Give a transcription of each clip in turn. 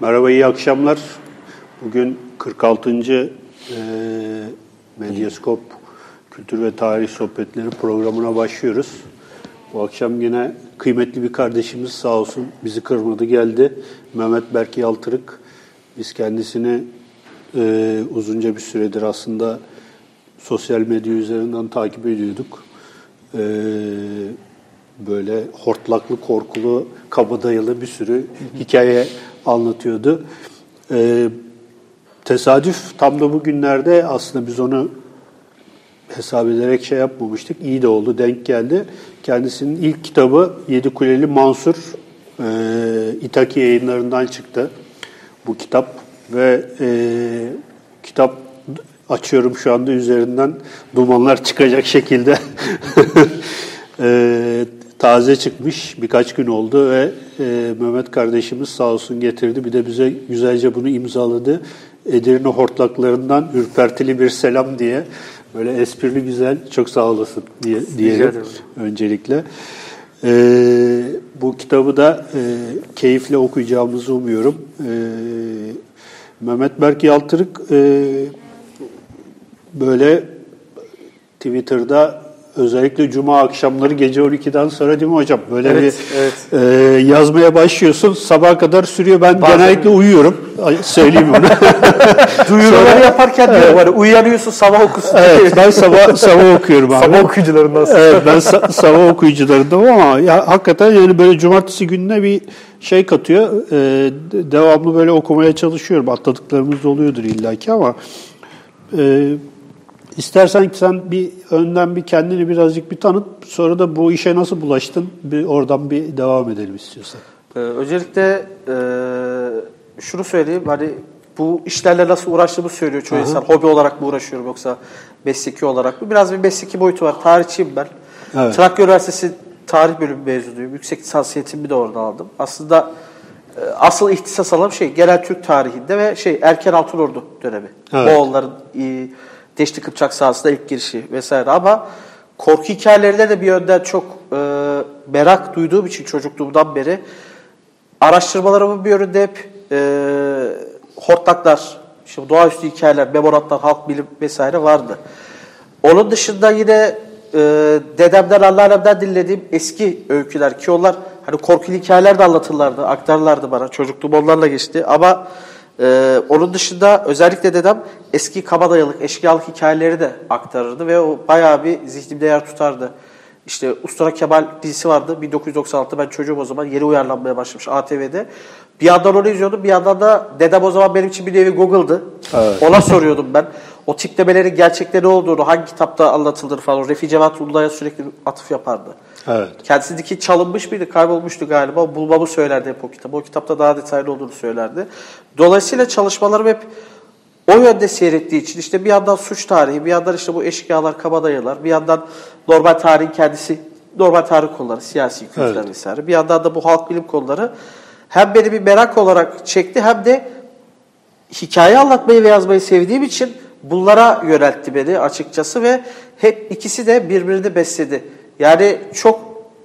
Merhaba, iyi akşamlar. Bugün 46. E, Medyaskop Kültür ve Tarih Sohbetleri programına başlıyoruz. Bu akşam yine kıymetli bir kardeşimiz sağ olsun bizi kırmadı geldi. Mehmet Berk Yaltırık. Biz kendisini e, uzunca bir süredir aslında sosyal medya üzerinden takip ediyorduk. E, böyle hortlaklı, korkulu, kabadayılı bir sürü hikaye anlatıyordu. E, tesadüf tam da bugünlerde aslında biz onu hesap ederek şey yapmamıştık. İyi de oldu, denk geldi. Kendisinin ilk kitabı Yedi Kuleli Mansur e, İtaki yayınlarından çıktı bu kitap ve e, kitap açıyorum şu anda üzerinden dumanlar çıkacak şekilde e, taze çıkmış birkaç gün oldu ve e, Mehmet kardeşimiz sağ olsun getirdi bir de bize güzelce bunu imzaladı. Edirne hortlaklarından ürpertili bir selam diye böyle esprili güzel çok sağ olasın diye diyelim öncelikle. Ee, bu kitabı da e, keyifle okuyacağımızı umuyorum. E, Mehmet Berk Yaltırık e, böyle Twitter'da özellikle cuma akşamları gece 12'den sonra değil mi hocam? Böyle evet, bir evet. E, yazmaya başlıyorsun. Sabaha kadar sürüyor. Ben Bazen genellikle uyuyorum. Söyleyeyim onu. Duyuruları sonra, yaparken evet. diyor, hani uyanıyorsun sabah okusun. Evet, ben sabah sabah okuyorum abi. sabah okuyucularından. Evet, ben sa- sabah okuyucularından ama ya hakikaten yani böyle cumartesi gününe bir şey katıyor. E, devamlı böyle okumaya çalışıyorum. Atladıklarımız oluyordur illaki ama e, İstersen sen bir önden bir kendini birazcık bir tanıt, sonra da bu işe nasıl bulaştın, bir oradan bir devam edelim istiyorsan. Ee, öncelikle e, şunu söyleyeyim, hani bu işlerle nasıl uğraştığımı söylüyor çoğu Aha. insan. Hobi olarak mı uğraşıyorum yoksa mesleki olarak mı? Biraz bir mesleki boyutu var. Tarihçiyim ben. Evet. Trakya Üniversitesi tarih bölümü mezunuyum. Yüksek lisans eğitimimi de orada aldım. Aslında e, asıl ihtisas alan şey genel Türk tarihinde ve şey erken Altınordu dönemi. Evet. Moğolların e, Deşti Kıpçak sahasında ilk girişi vesaire ama korku hikayelerinde de bir yönden çok e, merak duyduğum için çocukluğumdan beri araştırmalarımın bir yönünde hep e, hortlaklar, işte doğaüstü hikayeler, memoratlar, halk bilim vesaire vardı. Onun dışında yine e, dedemden, anneannemden dinlediğim eski öyküler ki onlar hani korkulu hikayeler de anlatırlardı, aktarlardı bana. Çocukluğum onlarla geçti ama ee, onun dışında özellikle dedem eski kabadayılık, eşkıyalık hikayeleri de aktarırdı ve o bayağı bir zihnimde yer tutardı. İşte Ustura Kemal dizisi vardı 1996 ben çocuğum o zaman yeni uyarlanmaya başlamış ATV'de. Bir yandan onu izliyordum bir yandan da dedem o zaman benim için bir nevi Google'dı. Evet. Ona soruyordum ben. O tiplemelerin gerçekte ne olduğunu, hangi kitapta anlatıldığını falan. Refi Cevat Ulla'ya sürekli atıf yapardı. Evet. Kendisindeki çalınmış mıydı, kaybolmuştu galiba. Bulmamı söylerdi hep o kitabı. O kitapta daha detaylı olduğunu söylerdi. Dolayısıyla çalışmalarım hep o yönde seyrettiği için işte bir yandan suç tarihi, bir yandan işte bu eşkıyalar, kabadayılar, bir yandan normal tarihin kendisi, normal tarih konuları, siyasi kültürler evet. vesaire. Bir yandan da bu halk bilim konuları hem beni bir merak olarak çekti hem de hikaye anlatmayı ve yazmayı sevdiğim için bunlara yöneltti beni açıkçası ve hep ikisi de birbirini besledi. Yani çok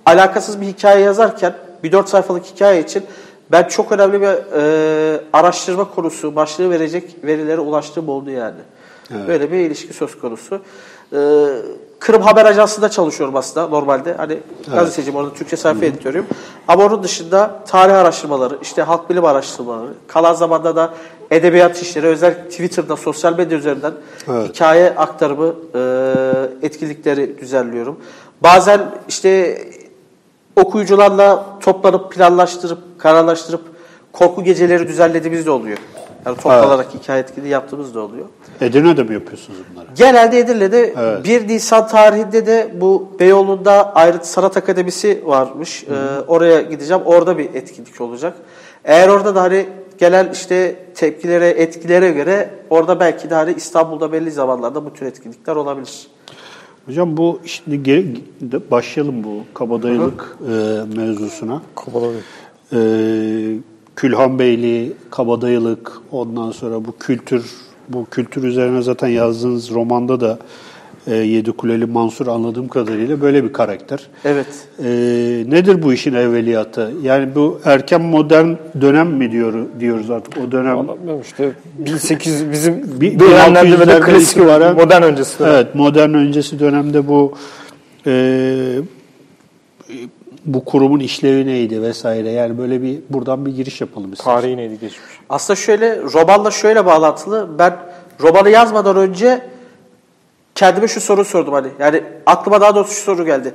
alakasız bir hikaye yazarken bir dört sayfalık hikaye için ben çok önemli bir e, araştırma konusu, başlığı verecek verilere ulaştığım oldu yani. Evet. Böyle bir ilişki söz konusu. Ee, Kırım Haber Ajansı'nda çalışıyorum aslında normalde. Hani evet. gazeteciyim orada Türkçe sayfa editörüyüm. Ama onun dışında tarih araştırmaları, işte halk bilim araştırmaları, kalan zamanda da edebiyat işleri, özellikle Twitter'da, sosyal medya üzerinden evet. hikaye aktarımı, e, etkinlikleri düzenliyorum. Bazen işte okuyucularla toplanıp planlaştırıp, kararlaştırıp korku geceleri düzenlediğimiz de oluyor. Yani toplanarak evet. hikaye etkinliği yaptığımız da oluyor. Edirne'de mi yapıyorsunuz bunları? Genelde Edirne'de evet. 1 Nisan tarihinde de bu Beyoğlu'nda ayrı sanat akademisi varmış. Ee, oraya gideceğim. Orada bir etkinlik olacak. Eğer orada da hani gelen işte tepkilere, etkilere göre orada belki de hani İstanbul'da belli zamanlarda bu tür etkinlikler olabilir. Hocam bu şimdi geri, başlayalım bu kabadayılık e, mevzusuna. Kabadayılık. E, Külhan Beyli, kabadayılık, ondan sonra bu kültür, bu kültür üzerine zaten yazdığınız romanda da e, Yedi Kuleli Mansur anladığım kadarıyla böyle bir karakter. Evet. E, nedir bu işin evveliyatı? Yani bu erken modern dönem mi diyor diyoruz artık o dönem? Anlamıyorum işte 1800 bizim Bir- dönemlerde böyle 1600'lerde klasik itibaren- modern öncesi. dönem. Evet, modern öncesi dönemde bu e, bu kurumun işlevi neydi vesaire. Yani böyle bir buradan bir giriş yapalım istedim. Tarihi neydi geçmiş? Aslında şöyle romanla şöyle bağlantılı. Ben romanı yazmadan önce kendime şu soru sordum hani. Yani aklıma daha doğrusu şu soru geldi.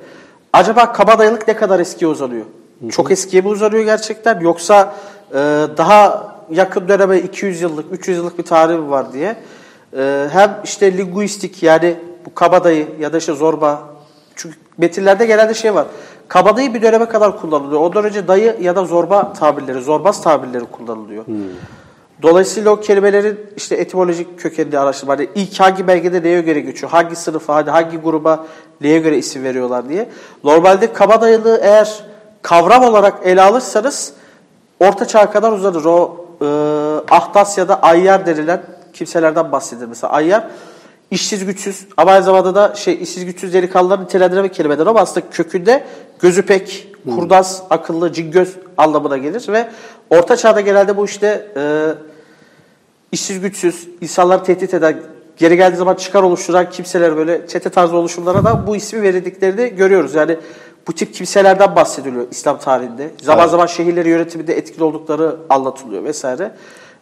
Acaba kabadayılık ne kadar eskiye uzanıyor? Çok eskiye mi uzanıyor gerçekten yoksa e, daha yakın döneme 200 yıllık, 300 yıllık bir tarih mi var diye. E, hem işte linguistik yani bu kabadayı ya da işte zorba. Çünkü metinlerde genelde şey var. Kabadayı bir döneme kadar kullanılıyor. Ondan önce dayı ya da zorba tabirleri, zorbaz tabirleri kullanılıyor. Dolayısıyla o kelimelerin işte etimolojik kökenini araştırma. Hani ilk hangi belgede neye göre geçiyor? Hangi sınıfa, hani hangi gruba neye göre isim veriyorlar diye. Normalde kabadayılığı eğer kavram olarak ele alırsanız orta çağa kadar uzanır. O e, Ahtas ya da Ayyar denilen kimselerden bahsedilir. Mesela Ayyar işsiz güçsüz ama aynı zamanda da şey işsiz güçsüz delikanlıların nitelendirme kelimeleri ama aslında kökünde gözü pek, kurnaz, akıllı, cingöz anlamına gelir ve orta çağda genelde bu işte e, işsiz güçsüz, insanları tehdit eden, geri geldiği zaman çıkar oluşturan kimseler böyle çete tarzı oluşumlara da bu ismi verildiklerini görüyoruz. Yani bu tip kimselerden bahsediliyor İslam tarihinde. Zaman Evet. zaman şehirleri yönetiminde etkili oldukları anlatılıyor vesaire.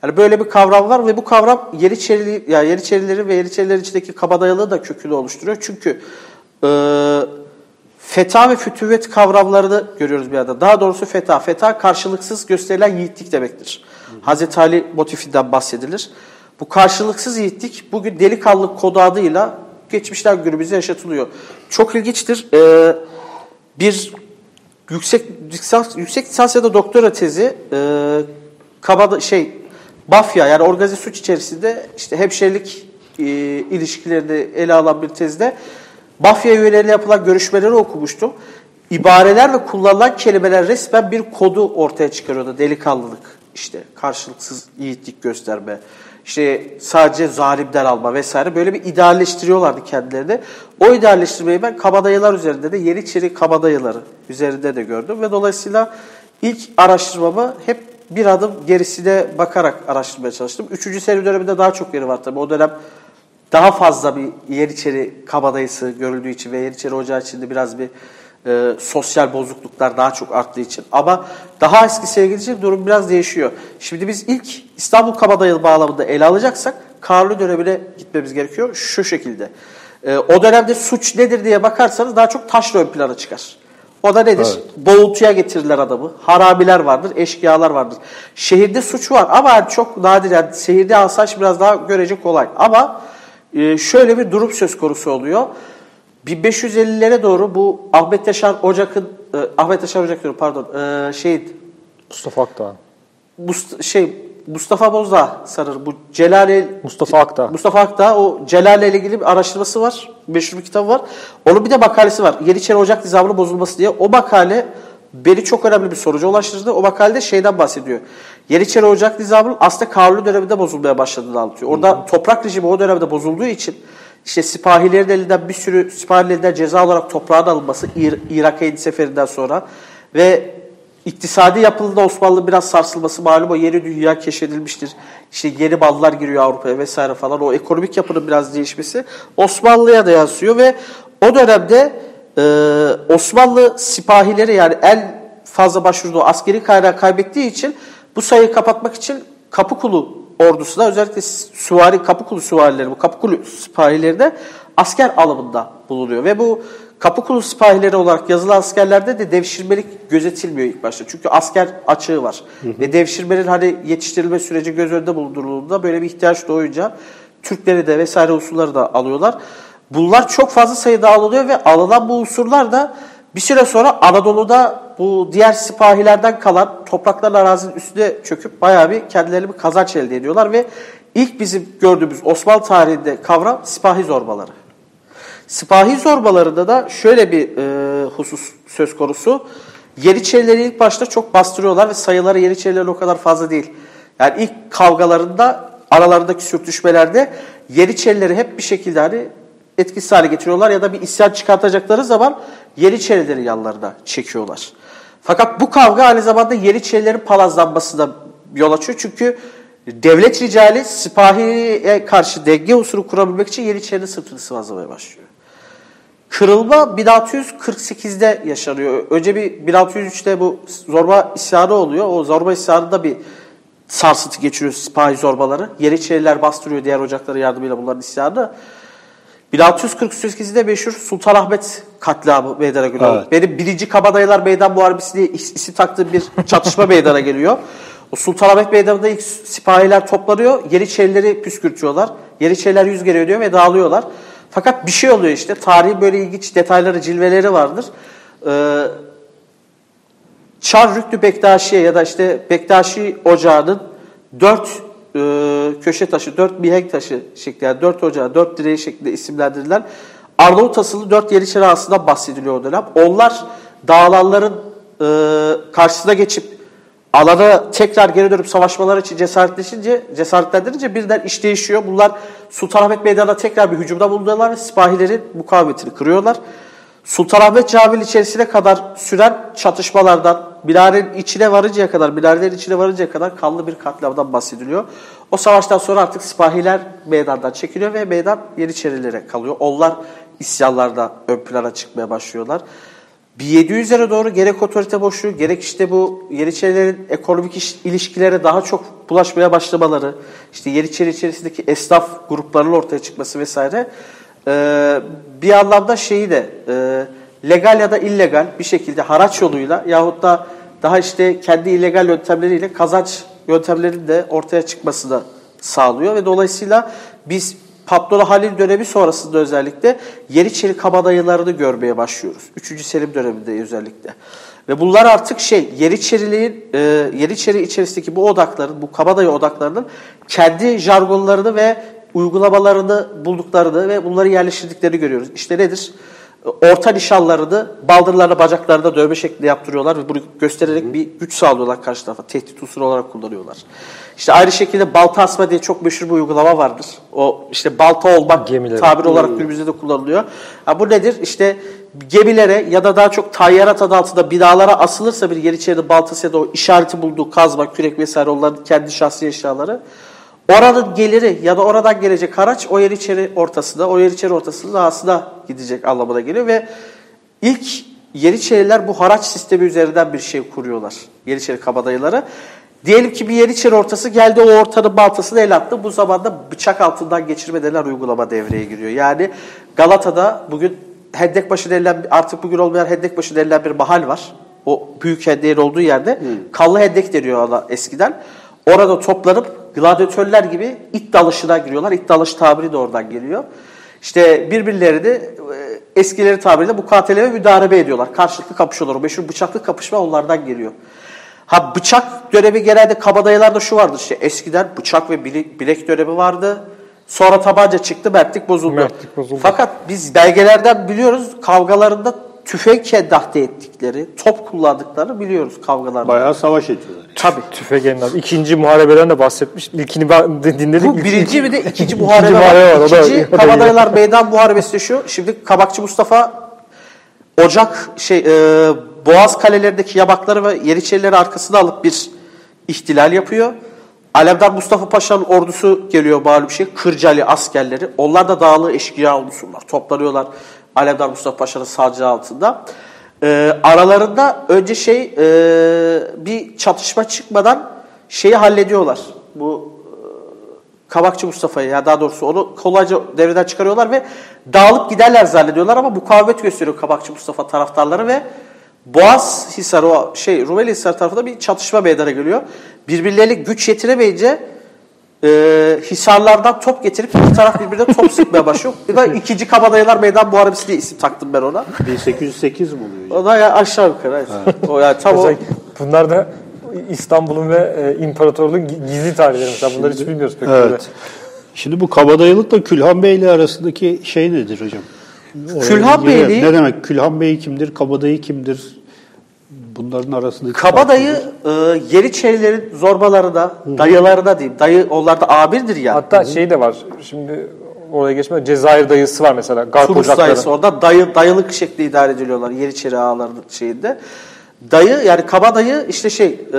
Yani böyle bir kavram var ve bu kavram Yeniçerili, yani Yeniçerilerin ve Yeniçerilerin içindeki kabadayılığı da kökünü oluşturuyor. Çünkü e, feta ve fütüvet kavramlarını görüyoruz bir arada. Daha doğrusu feta. Feta karşılıksız gösterilen yiğitlik demektir. Hazreti Ali motifinden bahsedilir. Bu karşılıksız yiğitlik bugün delikanlı kodu adıyla geçmişten günümüze yaşatılıyor. Çok ilginçtir. Ee, bir yüksek lisans, yüksek lisans ya da doktora tezi e, kabada şey Bafya yani organize suç içerisinde işte hemşerilik e, ilişkilerini ele alan bir tezde Bafya üyeleriyle yapılan görüşmeleri okumuştum. İbareler ve kullanılan kelimeler resmen bir kodu ortaya çıkarıyordu. Delikanlılık, işte karşılıksız yiğitlik gösterme, işte sadece zalimden alma vesaire böyle bir idealleştiriyorlardı kendilerini. O idealleştirmeyi ben kabadayılar üzerinde de Yeniçeri kabadayıları üzerinde de gördüm ve dolayısıyla ilk araştırmamı hep bir adım gerisine bakarak araştırmaya çalıştım. Üçüncü seri döneminde daha çok yeri var tabii. O dönem daha fazla bir Yeniçeri kabadayısı görüldüğü için ve Yeniçeri Ocağı içinde biraz bir e, sosyal bozukluklar daha çok arttığı için. Ama daha eski sevgilicim durum biraz değişiyor. Şimdi biz ilk İstanbul Kabadayılı bağlamında ele alacaksak Karlı dönemine gitmemiz gerekiyor şu şekilde. E, o dönemde suç nedir diye bakarsanız daha çok taşra ön plana çıkar. O da nedir? Boğultuya getirirler adamı. Haramiler vardır, eşkıyalar vardır. Şehirde suç var ama çok nadir. Yani şehirde asayiş biraz daha görece kolay. Ama e, şöyle bir durum söz konusu oluyor. 1550'lere doğru bu Ahmet Yaşar Ocak'ın, e, Ahmet Yaşar Ocak diyorum pardon, e, şey, Mustafa Akdağ. Must- şey Mustafa Bozdağ sanırım bu Celal Mustafa Akdağ. Mustafa Akdağ o Celal ile ilgili bir araştırması var. Meşhur bir kitabı var. Onun bir de makalesi var. Yeniçeri Ocak nizamının bozulması diye. O makale beni çok önemli bir sonuca ulaştırdı. O makalede şeyden bahsediyor. Yeniçeri Ocak nizamının aslında Kanuni döneminde bozulmaya başladığını anlatıyor. Orada toprak rejimi o dönemde bozulduğu için işte sipahilerin elinden bir sürü sipahilerin elinden ceza olarak toprağın alınması İr- Irak'a seferinden sonra ve İktisadi yapıda Osmanlı biraz sarsılması malum o yeni dünya keşfedilmiştir. İşte yeni mallar giriyor Avrupa'ya vesaire falan. O ekonomik yapının biraz değişmesi Osmanlı'ya da yansıyor ve o dönemde e, Osmanlı sipahileri yani en fazla başvurduğu askeri kaynağı kaybettiği için bu sayıyı kapatmak için Kapıkulu ordusuna özellikle süvari Kapıkulu süvarileri bu Kapıkulu sipahileri de asker alımında bulunuyor ve bu Kapıkulu sipahileri olarak yazılı askerlerde de devşirmelik gözetilmiyor ilk başta. Çünkü asker açığı var. Ve devşirmenin hani yetiştirilme süreci göz önünde bulundurulduğunda böyle bir ihtiyaç doğunca Türkleri de vesaire unsurları da alıyorlar. Bunlar çok fazla sayıda alınıyor ve alınan bu unsurlar da bir süre sonra Anadolu'da bu diğer sipahilerden kalan toprakların arazinin üstüne çöküp bayağı bir kendilerine bir kazanç elde ediyorlar ve ilk bizim gördüğümüz Osmanlı tarihinde kavram sipahi zorbaları. Sipahi zorbalarında da şöyle bir e, husus söz konusu. Yeniçerileri ilk başta çok bastırıyorlar ve sayıları Yeniçerilerin o kadar fazla değil. Yani ilk kavgalarında aralarındaki sürtüşmelerde Yeniçerileri hep bir şekilde hani etkisiz hale getiriyorlar ya da bir isyan çıkartacakları zaman Yeniçerileri yanlarına çekiyorlar. Fakat bu kavga aynı zamanda Yeniçerilerin palazlanmasına yol açıyor. Çünkü devlet ricali sipahiye karşı denge unsuru kurabilmek için Yeniçeri'nin sırtını sıvazlamaya başlıyor. Kırılma 1648'de yaşanıyor. Önce bir 1603'te bu zorba isyanı oluyor. O zorba isyanında bir sarsıntı geçiriyor sipahi zorbaları. Yeniçeriler bastırıyor diğer ocakları yardımıyla bunların isyanı. 1648'de meşhur Sultanahmet katliamı meydana geliyor. Evet. Benim birinci Kabadayılar Meydan Muharebesi diye is- isim taktığım bir çatışma meydana geliyor. O Sultanahmet Meydanı'nda ilk sipahiler toplanıyor. Yeniçerileri püskürtüyorlar. Yeniçeriler yüz geri ödüyor ve dağılıyorlar. Fakat bir şey oluyor işte. Tarihin böyle ilginç detayları, cilveleri vardır. Ee, Çar Rüklü Bektaşi'ye ya da işte Bektaşi Ocağı'nın dört e, köşe taşı, dört mihenk taşı şeklinde, yani dört ocağı, dört direği şeklinde isimlendirilen Arnavut asıllı dört Yeniçeri ağasından bahsediliyor o dönem. Onlar dağılanların e, karşısına geçip alana tekrar geri dönüp savaşmalar için cesaretleşince, cesaretlendirince birden iş değişiyor. Bunlar Sultanahmet Meydanı'na tekrar bir hücumda bulunuyorlar ve sipahilerin mukavemetini kırıyorlar. Sultanahmet Camii içerisine kadar süren çatışmalardan, minarenin içine varıncaya kadar, minarelerin içine varıncaya kadar kanlı bir katliamdan bahsediliyor. O savaştan sonra artık sipahiler meydandan çekiliyor ve meydan Yeniçerilere kalıyor. Onlar isyanlarda ön plana çıkmaya başlıyorlar. 1700'lere doğru gerek otorite boşluğu, gerek işte bu Yeniçerilerin ekonomik iş- ilişkilere daha çok bulaşmaya başlamaları, işte Yeniçeri içerisindeki esnaf gruplarının ortaya çıkması vesaire e, bir anlamda şeyi de e, legal ya da illegal bir şekilde haraç yoluyla yahut da daha işte kendi illegal yöntemleriyle kazanç yöntemlerinin de ortaya çıkmasını sağlıyor ve dolayısıyla biz Patlolu Halil dönemi sonrasında özellikle Yeniçeri kabadayılarını görmeye başlıyoruz. 3. Selim döneminde özellikle. Ve bunlar artık şey Yeniçeriliğin, e, Yeniçeri içerisindeki bu odakların, bu kabadayı odaklarının kendi jargonlarını ve uygulamalarını bulduklarını ve bunları yerleştirdiklerini görüyoruz. İşte nedir? Orta nişanlarını baldırlarına bacaklarına dövme şeklinde yaptırıyorlar ve bunu göstererek bir güç sağlıyorlar karşı tarafa. Tehdit unsuru olarak kullanıyorlar. İşte aynı şekilde balta asma diye çok meşhur bir uygulama vardır. O işte balta olmak Gemileri. tabir olarak günümüzde de kullanılıyor. Ha, bu nedir? İşte gemilere ya da daha çok tayyarat adı altında binalara asılırsa bir Yeniçeri baltası ya da o işareti bulduğu kazma, kürek vesaire onların kendi şahsi eşyaları. Oranın geliri ya da oradan gelecek haraç o Yeniçeri ortasında, o Yeniçeri ortasında aslında gidecek anlamına geliyor ve ilk Yeniçeriler bu haraç sistemi üzerinden bir şey kuruyorlar. Yeniçeri kabadayıları. Diyelim ki bir Yeniçeri ortası geldi o ortanın baltasını el attı. Bu zamanda bıçak altından geçirme denilen uygulama devreye giriyor. Yani Galata'da bugün Hendekbaşı denilen artık bugün olmayan Hendekbaşı denilen bir mahal var. O büyük hendeğin olduğu yerde. Kanlı hendek deniyor ona eskiden. Orada toplanıp gladyatörler gibi it dalışına giriyorlar. İt dalış tabiri de oradan geliyor. İşte birbirlerini e, eskileri tabiriyle mukatele ve müdarebe ediyorlar. Karşılıklı kapışıyorlar. O meşhur bıçaklı kapışma onlardan geliyor. Ha bıçak dönemi genelde kabadayılarda şu vardır işte eskiden bıçak ve bilek dönemi vardı. Sonra tabanca çıktı, mertlik bozuldu. Mertlik bozuldu. Fakat biz belgelerden biliyoruz kavgalarında tüfek dahte ettikleri, top kullandıklarını biliyoruz kavgalarda. Bayağı savaş ediyorlar. Tabii. Tüfek elinden. İkinci muharebeden de bahsetmiş. İlkini dinledik. Bu birinci bir de ikinci İkinci muharebe var. İkinci Kabadayılar Meydan Muharebesi de şu. Şimdi Kabakçı Mustafa Ocak şey e, Boğaz kalelerindeki yabakları ve Yeniçerileri arkasına alıp bir ihtilal yapıyor. Alemdar Mustafa Paşa'nın ordusu geliyor malum şey. Kırcali askerleri. Onlar da dağlı eşkıya olmuşlar. Toplanıyorlar Alemdar Mustafa Paşa'nın sağcı altında. E, aralarında önce şey e, bir çatışma çıkmadan şeyi hallediyorlar. Bu Kabakçı Mustafa'yı ya daha doğrusu onu kolayca devreden çıkarıyorlar ve dağılıp giderler zannediyorlar ama mukavemet gösteriyor Kabakçı Mustafa taraftarları ve Boğaz Hisarı o şey Rumeli Hisarı tarafında bir çatışma meydana geliyor. Birbirlerine güç yetiremeyince e, Hisarlardan top getirip iki taraf birbirine top sıkmaya başlıyor. Bu da ikinci Kabadayılar Meydan Muharebesi diye isim taktım ben ona. 1808 mi oluyor? O da ya aşağı yukarı. Evet. O yani tam o Bunlar da İstanbul'un ve e, imparatorluğun gi- gizli tarihleri mesela. Bunları hiç bilmiyoruz pek. böyle. Evet. Şimdi bu kabadayılıkla Külhan Beyli arasındaki şey nedir hocam? Külhan. Beyli- Ne demek? Külhan Bey kimdir? Kabadayı kimdir? Bunların arasındaki Kabadayı e, Yeniçerilerin zorbalarına, dayılarına diyeyim. Dayı onlar da amirdir ya. Hatta şey de var. Şimdi oraya geçme. Cezayir dayısı var mesela. Garp Turus ocakları. dayısı orada dayı, dayılık şekli idare ediliyorlar Yeniçeri ağalarının şeyinde. Dayı yani kaba dayı işte şey e,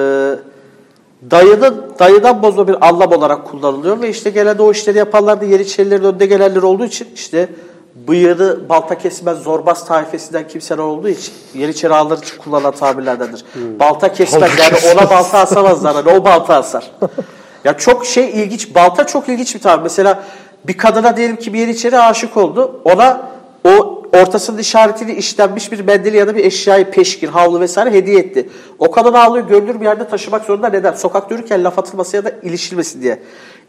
dayının dayıdan bozma bir anlam olarak kullanılıyor ve işte genelde o işleri yapanlar da Yeniçerilerin önde gelenler olduğu için işte bıyığını balta kesmez zorbaz taifesinden kimseler olduğu için Yeniçeri ağaları için kullanılan tabirlerdendir. Balta kesmez yani ona balta asamazlar hani o balta asar. ya çok şey ilginç balta çok ilginç bir tabir. Mesela bir kadına diyelim ki bir Yeniçeri aşık oldu ona o ortasının işaretini işlenmiş bir mendili ya da bir eşyayı peşkir, havlu vesaire hediye etti. O kadın ağlıyor, görünür bir yerde taşımak zorunda neden? Sokakta yürürken laf atılması ya da ilişilmesi diye.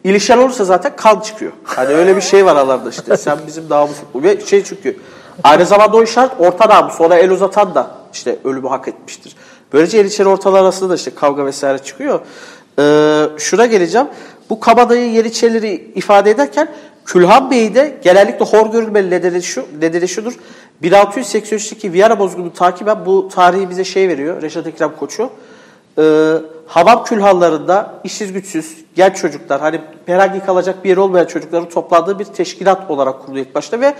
İlişen olursa zaten kan çıkıyor. Hani öyle bir şey var aralarda işte. Sen bizim namusumuz. Ve şey çünkü aynı zamanda o işaret orta namus. Ona el uzatan da işte ölümü hak etmiştir. Böylece Yeniçeri ortalar arasında da işte kavga vesaire çıkıyor. Ee, şuna geleceğim. Bu kabadayı Yeniçerileri ifade ederken Külhan Bey'i de genellikle hor görülmeli nedeni, şu, nedeni şudur. 1683'teki Viyana bozgununu takiben bu tarihi bize şey veriyor. Reşat Ekrem Koçu. Ee, hamam külhanlarında işsiz güçsüz genç çocuklar hani herhangi kalacak bir yer olmayan çocukların toplandığı bir teşkilat olarak kuruluyor ilk başta ve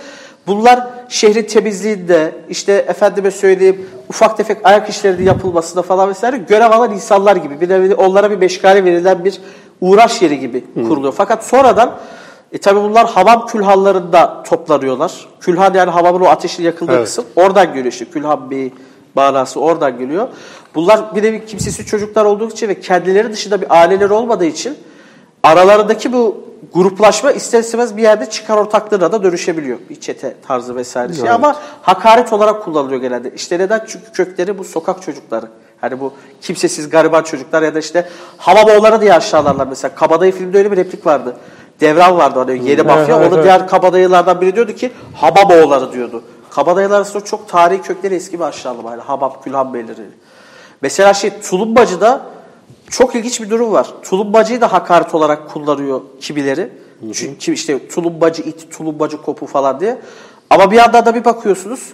bunlar şehrin temizliğinde işte efendime söyleyeyim ufak tefek ayak işlerinin yapılmasında falan vesaire görev alan insanlar gibi bir nevi onlara bir meşgale verilen bir uğraş yeri gibi kuruluyor. Fakat sonradan e tabi bunlar hamam külhanlarında toplanıyorlar. Külhan yani hamamın o ateşin yakıldığı Evet. kısım. Oradan işte Külhan Bey manası oradan geliyor. Bunlar bir nevi kimsesiz çocuklar olduğu için ve kendileri dışında bir aileleri olmadığı için aralarındaki bu gruplaşma ister istemez bir yerde çıkar ortaklığına da dönüşebiliyor. Bir çete tarzı vesaire şey Evet. ama hakaret olarak kullanılıyor genelde. İşte neden? Çünkü kökleri bu sokak çocukları. Hani bu kimsesiz gariban çocuklar ya da işte Havaboğulları diye aşağılarlar mesela. Kabadayı filmde öyle bir replik vardı. Devran vardı hani yeni mafya. evet, Onu evet. diğer kabadayılardan biri diyordu ki Hababoğulları diyordu. Kabadayılar arasında çok tarihi kökleri eski bir aşağılama. Yani Habab, Külhan Beyleri. Mesela şey Tulumbacı'da çok ilginç bir durum var. Tulumbacıyı da hakaret olarak kullanıyor kimileri. Çünkü işte tulumbacı it, tulumbacı kopu falan diye. Ama bir yandan da bir bakıyorsunuz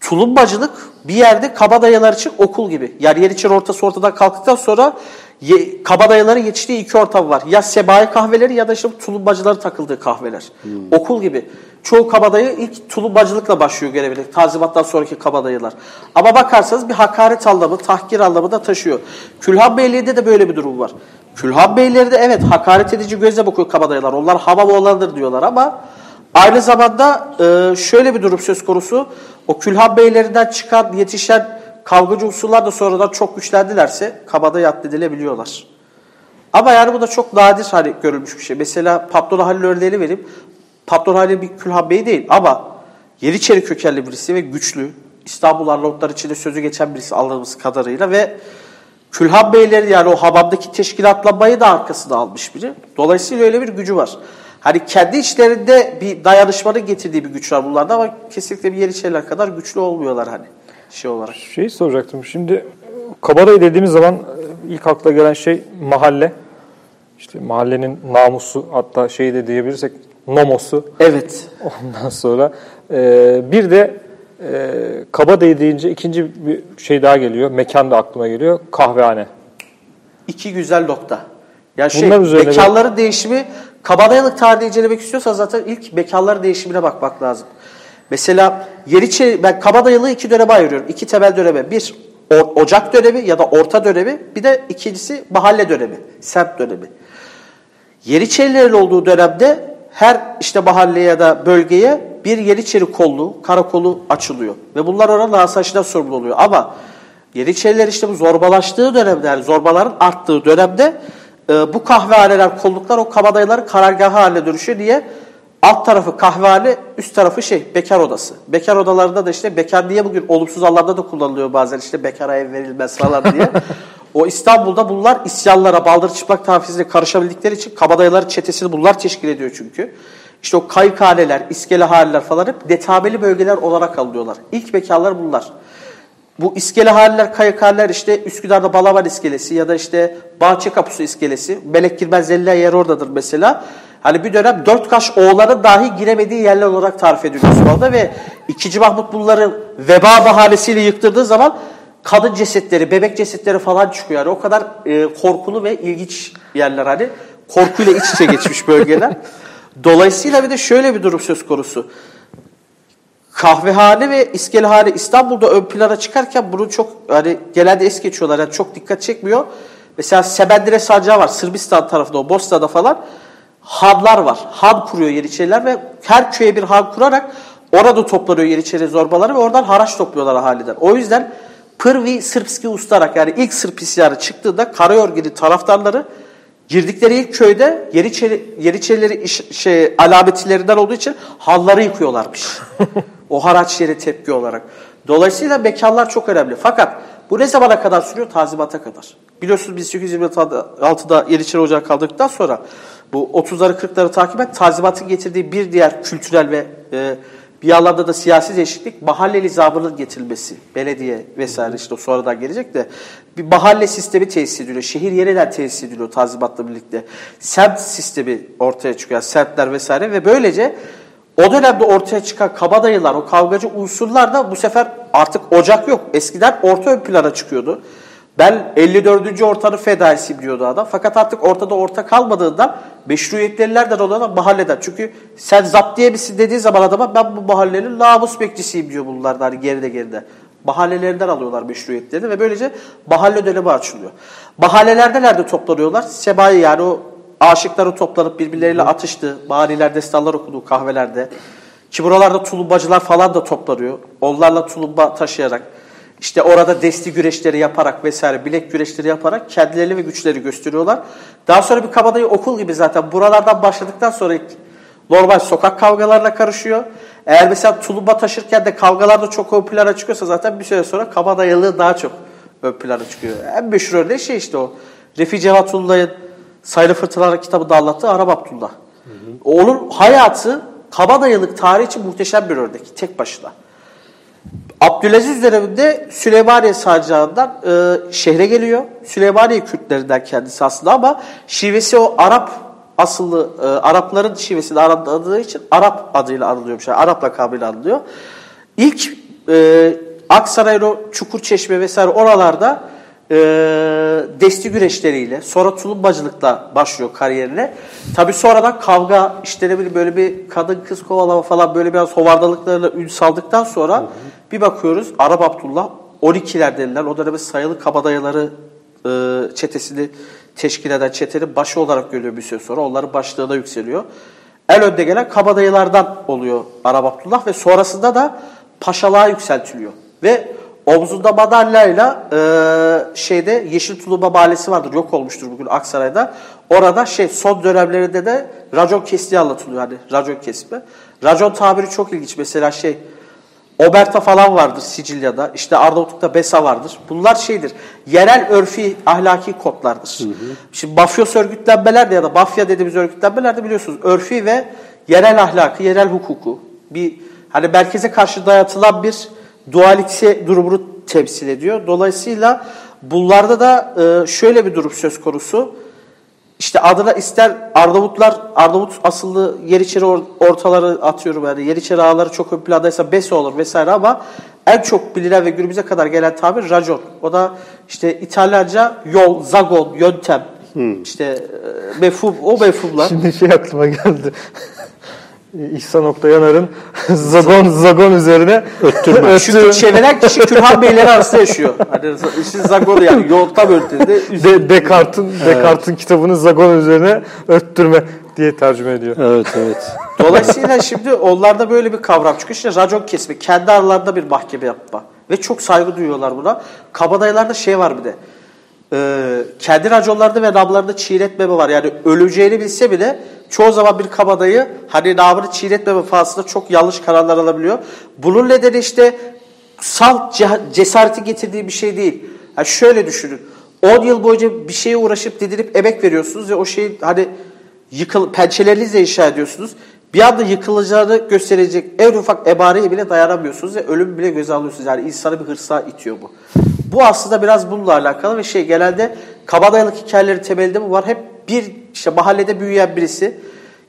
tulumbacılık bir yerde kabadayılar için okul gibi. Yani Yeniçeri ortası ortadan kalktıktan sonra ye, kabadayıların yetiştiği iki ortam var. Ya sebai kahveleri ya da işte tulumbacıların takıldığı kahveler. Okul gibi. Çoğu kabadayı ilk tulumbacılıkla başlıyor görevine. Tazimattan sonraki kabadayılar. Ama bakarsanız bir hakaret anlamı, tahkir anlamı da taşıyor. Külhan Beyliği'nde de böyle bir durum var. Külhan Beyleri de evet hakaret edici gözle bakıyor kabadayılar. Onlar havamoğullarıdır diyorlar ama Aynı zamanda e, şöyle bir durum söz konusu. O Külhan Beylerinden çıkan yetişen kavgacı unsurlar da sonradan çok güçlendilerse kabada addedilebiliyorlar. Ama yani bu da çok nadir hani görülmüş bir şey. Mesela Patron Halil örneğini vereyim. Patron Halil bir Külhan Bey değil ama Yeniçeri kökenli birisi ve güçlü. İstanbul Arnavutlar içinde sözü geçen birisi anladığımız kadarıyla ve Külhan Beyleri yani o hamamdaki teşkilatlanmayı da arkasına almış biri. Dolayısıyla öyle bir gücü var. Hani kendi içlerinde bir dayanışmanın getirdiği bir güç var bunlarda ama kesinlikle bir Yeniçeriler kadar güçlü olmuyorlar hani şey olarak. Şey soracaktım. Şimdi kabadayı dediğimiz zaman e, ilk akla gelen şey mahalle. İşte mahallenin namusu hatta şey de diyebilirsek nomosu. Evet. Ondan sonra e, bir de e, kabadayı deyince ikinci bir şey daha geliyor. Mekan da aklıma geliyor. Kahvehane. İki güzel nokta. Ya şey, Bunlar üzerine mekanların değişimi, kabadayılık tarihi incelemek istiyorsan zaten ilk mekanların değişimine bakmak lazım. Mesela Yeniçeri, ben kabadayılığı iki döneme ayırıyorum. İki temel döneme. Bir, o- ocak dönemi ya da orta dönemi. Bir de ikincisi mahalle dönemi, semt dönemi. Yeniçerilerin olduğu dönemde her işte mahalleye ya da bölgeye bir Yeniçeri kolluğu, karakolu açılıyor. Ve bunlar oranın asayişinden sorumlu oluyor. Ama Yeniçeriler işte bu zorbalaştığı dönemde, yani zorbaların arttığı dönemde e, bu kahvehaneler, kolluklar o kabadayıların karargahı haline dönüşüyor. Niye? Alt tarafı kahvehane, üst tarafı şey, bekar odası. Bekar odalarında da işte bekar diye bugün olumsuz anlamda da kullanılıyor bazen işte bekara ev verilmez falan diye. o İstanbul'da bunlar isyanlara, baldır çıplak tafizle karışabildikleri için kabadayıların çetesini bunlar teşkil ediyor çünkü. İşte o kayıkhaneler, iskelehaneler falan hep detabeli bölgeler olarak alıyorlar. İlk bekarlar bunlar. Bu iskelehaneler, kayıkhaneler işte Üsküdar'da Balaban iskelesi ya da işte Bahçe Kapısı iskelesi. Melek Girmez Zeliha yer oradadır mesela. Hani bir dönem dört kaş oğlanın dahi giremediği yerler olarak tarif ediliyor Osmanlı'da ve 2. Mahmut bunları veba bahanesiyle yıktırdığı zaman kadın cesetleri, bebek cesetleri falan çıkıyor. Yani o kadar e, korkulu ve ilginç yerler hani. Korkuyla iç içe geçmiş bölgeler. Dolayısıyla bir de şöyle bir durum söz konusu. Kahvehane ve iskelehane İstanbul'da ön plana çıkarken bunu çok hani genelde es geçiyorlar. Yani çok dikkat çekmiyor. Mesela Sebendire Sancağı var. Sırbistan tarafında o Bosna'da falan. Hanlar var. Han kuruyor Yeniçeriler ve her köye bir han kurarak orada toplanıyor Yeniçeri zorbaları ve oradan haraç topluyorlar ahaliden. O yüzden Prvi Srpski Ustarak yani ilk Sırp isyanı çıktığında Karayorgi'nin taraftarları girdikleri ilk köyde Yeniçeri, Yeniçerileri iş, şey, alametlerinden olduğu için halları yıkıyorlarmış. o haraç yeri tepki olarak. Dolayısıyla mekanlar çok önemli. Fakat bu ne zamana kadar sürüyor? Tazimata kadar. Biliyorsunuz 1826'da Yeniçeri Ocağı kaldırdıktan sonra bu 30'ları 40'ları takip et tazimatın getirdiği bir diğer kültürel ve e, bir anlamda da siyasi değişiklik mahalle nizamının getirilmesi. Belediye vesaire işte sonradan gelecek de bir mahalle sistemi tesis ediliyor. Şehir yeniden tesis ediliyor tazimatla birlikte. Semt sistemi ortaya çıkıyor. Semtler vesaire ve böylece o dönemde ortaya çıkan kabadayılar, o kavgacı unsurlar da bu sefer artık ocak yok. Eskiden orta ön plana çıkıyordu. Ben 54. ortanın fedaisiyim diyordu adam. Fakat artık ortada orta kalmadığından meşruiyetliler de olan mahalleden. Çünkü sen zaptiye misin dediği zaman adama ben bu mahallenin namus bekçisiyim diyor bunlar hani geride geride. Mahallelerinden alıyorlar meşruiyetlerini ve böylece mahalle dönemi açılıyor. Mahallelerde nerede toplanıyorlar? Sebai yani o aşıkları toplanıp birbirleriyle atıştı. Maniler, destanlar okuduğu kahvelerde. Ki buralarda tulumbacılar falan da toplanıyor. Onlarla tulumba taşıyarak işte orada desti güreşleri yaparak vesaire bilek güreşleri yaparak kendilerini ve güçleri gösteriyorlar. Daha sonra bir kabadayı okul gibi zaten buralardan başladıktan sonra normal sokak kavgalarına karışıyor. Eğer mesela tulumba taşırken de kavgalarda çok ön plana çıkıyorsa zaten bir süre sonra kabadayılığı daha çok ön plana çıkıyor. En meşhur örneği şey işte o. Refi Cevatullah'ın Sayılı Fırtınalar kitabında anlattığı Arap Abdullah. Hı hı. Onun hayatı kabadayılık tarihi için muhteşem bir örnek tek başına. Abdülaziz döneminde Süleymaniye sacağından e, şehre geliyor. Süleymaniye Kürtlerinden kendisi aslında ama şivesi o Arap asıllı e, Arapların şivesiyle arandığı için Arap adıyla anılıyormuş. Yani Arap lakabıyla anılıyor. İlk e, Aksaray'ın Çukur Çeşme vesaire oralarda e, desti güreşleriyle sonra tulumbacılıkla başlıyor kariyerine. Tabi sonradan kavga işte ne bileyim böyle bir kadın kız kovalama falan böyle biraz hovardalıklarıyla ün saldıktan sonra hı hı. bir bakıyoruz Arap Abdullah 12'ler denilen o dönemin sayılı kabadayıları e, çetesini teşkil eden çetenin başı olarak görüyor bir süre sonra. Onların başlığına yükseliyor. El önde gelen kabadayılardan oluyor Arap Abdullah ve sonrasında da paşalığa yükseltiliyor. Ve Omzunda madalyayla e, şeyde Yeşil Tulumba Mahallesi vardır. Yok olmuştur bugün Aksaray'da. Orada şey son dönemlerinde de racon kestiği anlatılıyor. Hani racon kesme. Racon tabiri çok ilginç. Mesela şey Oberta falan vardır Sicilya'da. İşte Arnavutluk'ta Besa vardır. Bunlar şeydir. Yerel örfi ahlaki kodlardır. Hı hı. Şimdi mafyos örgütlenmelerde ya da mafya dediğimiz örgütlenmelerde biliyorsunuz örfi ve yerel ahlakı, yerel hukuku bir hani merkeze karşı dayatılan bir dualite durumunu temsil ediyor. Dolayısıyla bunlarda da e, şöyle bir durum söz konusu. İşte adına ister Arnavutlar, Arnavut asıllı Yeniçeri ortaları atıyorum yani Yeniçeri ağları çok ön plandaysa Bese olur vesaire ama en çok bilinen ve günümüze kadar gelen tabir racon. O da işte İtalyanca yol, zagon, yöntem, hmm. işte e, mefhum, o mefhumlar. Şimdi şey aklıma geldi. İhsan Oktayanar'ın zagon zagon üzerine öttürme. Çünkü çeviren kişi Külhan Beyleri arasında yaşıyor. Hani işin zagonu yani yolta bölümünde. De, Descartes'in evet. Descartes'in kitabını zagon üzerine öttürme diye tercüme ediyor. Evet evet. Dolayısıyla şimdi onlarda böyle bir kavram çıkıyor. İşte racon kesme. Kendi aralarında bir mahkeme yapma. Ve çok saygı duyuyorlar buna. Kabadayılarda şey var bir de. Ee, kendi raconlarda ve namlarında çiğnetmeme var. Yani öleceğini bilse bile çoğu zaman bir kabadayı hani namını çiğnetmeme fazlasında çok yanlış kararlar alabiliyor. Bunun nedeni işte salt cesareti getirdiği bir şey değil. Yani şöyle düşünün. 10 yıl boyunca bir şeye uğraşıp didinip emek veriyorsunuz ve o şeyi hani yıkıl, pençelerinizle inşa ediyorsunuz. Bir anda yıkılacağını gösterecek en ufak ebareye bile dayanamıyorsunuz ve ölüm bile göze alıyorsunuz. Yani insanı bir hırsa itiyor bu. Bu aslında biraz bununla alakalı ve şey genelde kabadayılık hikayeleri temelinde bu var. Hep bir işte mahallede büyüyen birisi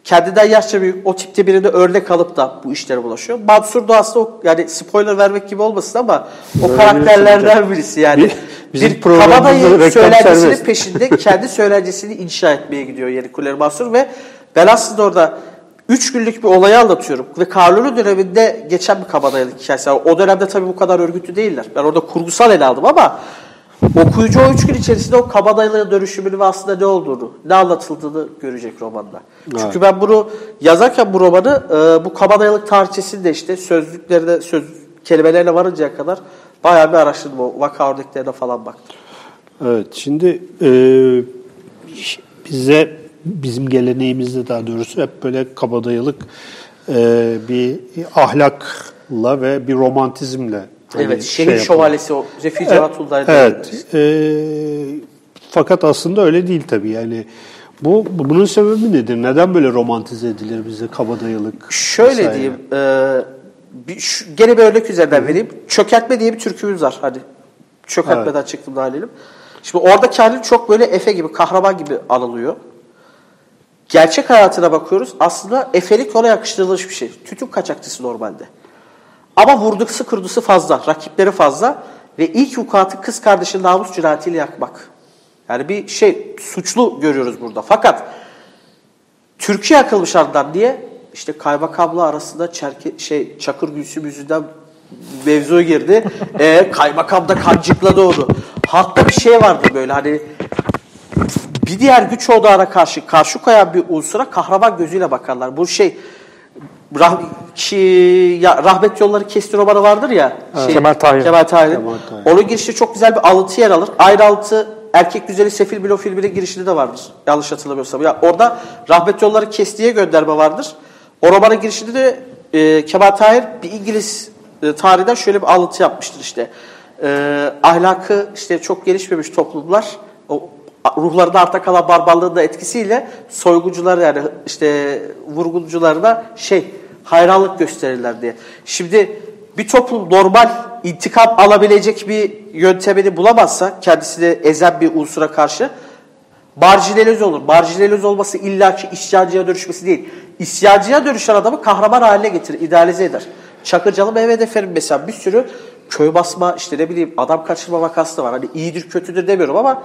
kendinden yaşça büyük o tipte birine örnek alıp da bu işlere bulaşıyor. Mansur da aslında o, yani spoiler vermek gibi olmasın ama o Öyle karakterlerden birisi yani. Bir, bir kabadayı söylencisinin peşinde kendi söylencesini inşa etmeye gidiyor Yeni Kuleri Mansur ve ben aslında orada Üç günlük bir olayı anlatıyorum. Ve Carlo'nun döneminde geçen bir kabadayılık hikayesi. var. O dönemde tabii bu kadar örgütlü değiller. Ben orada kurgusal ele aldım ama okuyucu o üç gün içerisinde o kabadayılığın dönüşümünü ve aslında ne olduğunu, ne anlatıldığını görecek romanda. Çünkü ben bunu yazarken bu romanı e, bu kabadayılık tarihçesini de işte sözlüklerine, söz, kelimelerine varıncaya kadar bayağı bir araştırdım. O vaka örneklerine falan baktım. Evet, şimdi e, bize bizim geleneğimizde daha doğrusu hep böyle kabadayılık e, bir ahlakla ve bir romantizmle hani Evet, şey şehir yapılır. şövalyesi o. Refi Cevatullah Evet. e, fakat aslında öyle değil tabii. Yani bu bu- bunun sebebi nedir? Neden böyle romantize edilir bize kabadayılık? Şöyle vesaire? diyeyim, e, bir, şu, gene bir örnek üzerinden vereyim. Çökertme diye bir türkümüz var. Hadi çökertmeden çıktım da halelim. Şimdi orada kendini çok böyle Efe gibi, kahraman gibi anılıyor. Gerçek hayatına bakıyoruz. Aslında Efe'lik ona yakıştırılmış bir şey. Tütün kaçakçısı normalde. Ama vurdusu kırdısı fazla, rakipleri fazla ve ilk vukuatı kız kardeşinin namus cinayetiyle yakmak. Yani bir şey suçlu görüyoruz burada. Fakat Türkiye yakılmış ardından diye işte kaymakamla arasında çerke, şey Çakır Gülsüm yüzünden mevzu girdi. e, kaymakam da kancıkladı onu. Halkta bir şey vardı böyle hani bir diğer güç odağına karşı karşı koyan bir unsura kahraman gözüyle bakarlar. Bu şey rah, ki, ya, rahmet yolları kesti romanı vardır ya. Şey, Kemal Tahir. Kemal Tahir'in. Kemal Tahir. Onun girişte çok güzel bir alıntı yer alır. Alıntı Erkek Güzeli Sefil Bilo filminin girişinde de vardır. Yanlış hatırlamıyorsam. Ya orada rahmet yolları kestiye gönderme vardır. O romanın girişinde de e, Kemal Tahir bir İngiliz e, tarihten şöyle bir alıntı yapmıştır işte. E, ahlakı işte çok gelişmemiş toplumlar o ruhlarında arta kalan barbarlığın da etkisiyle soygucular yani işte vurguncularına şey hayranlık gösterirler diye. Şimdi bir toplum normal intikam alabilecek bir yöntemini bulamazsa kendisini ezen bir unsura karşı marjinalize olur. Marjinalize olması illaki isyancıya dönüşmesi değil. İsyancıya dönüşen adamı kahraman haline getirir, idealize eder. Çakırcalı Mehmet Efe'nin mesela bir sürü köy basma, işte ne bileyim adam kaçırma vakası da var. Hani iyidir kötüdür demiyorum ama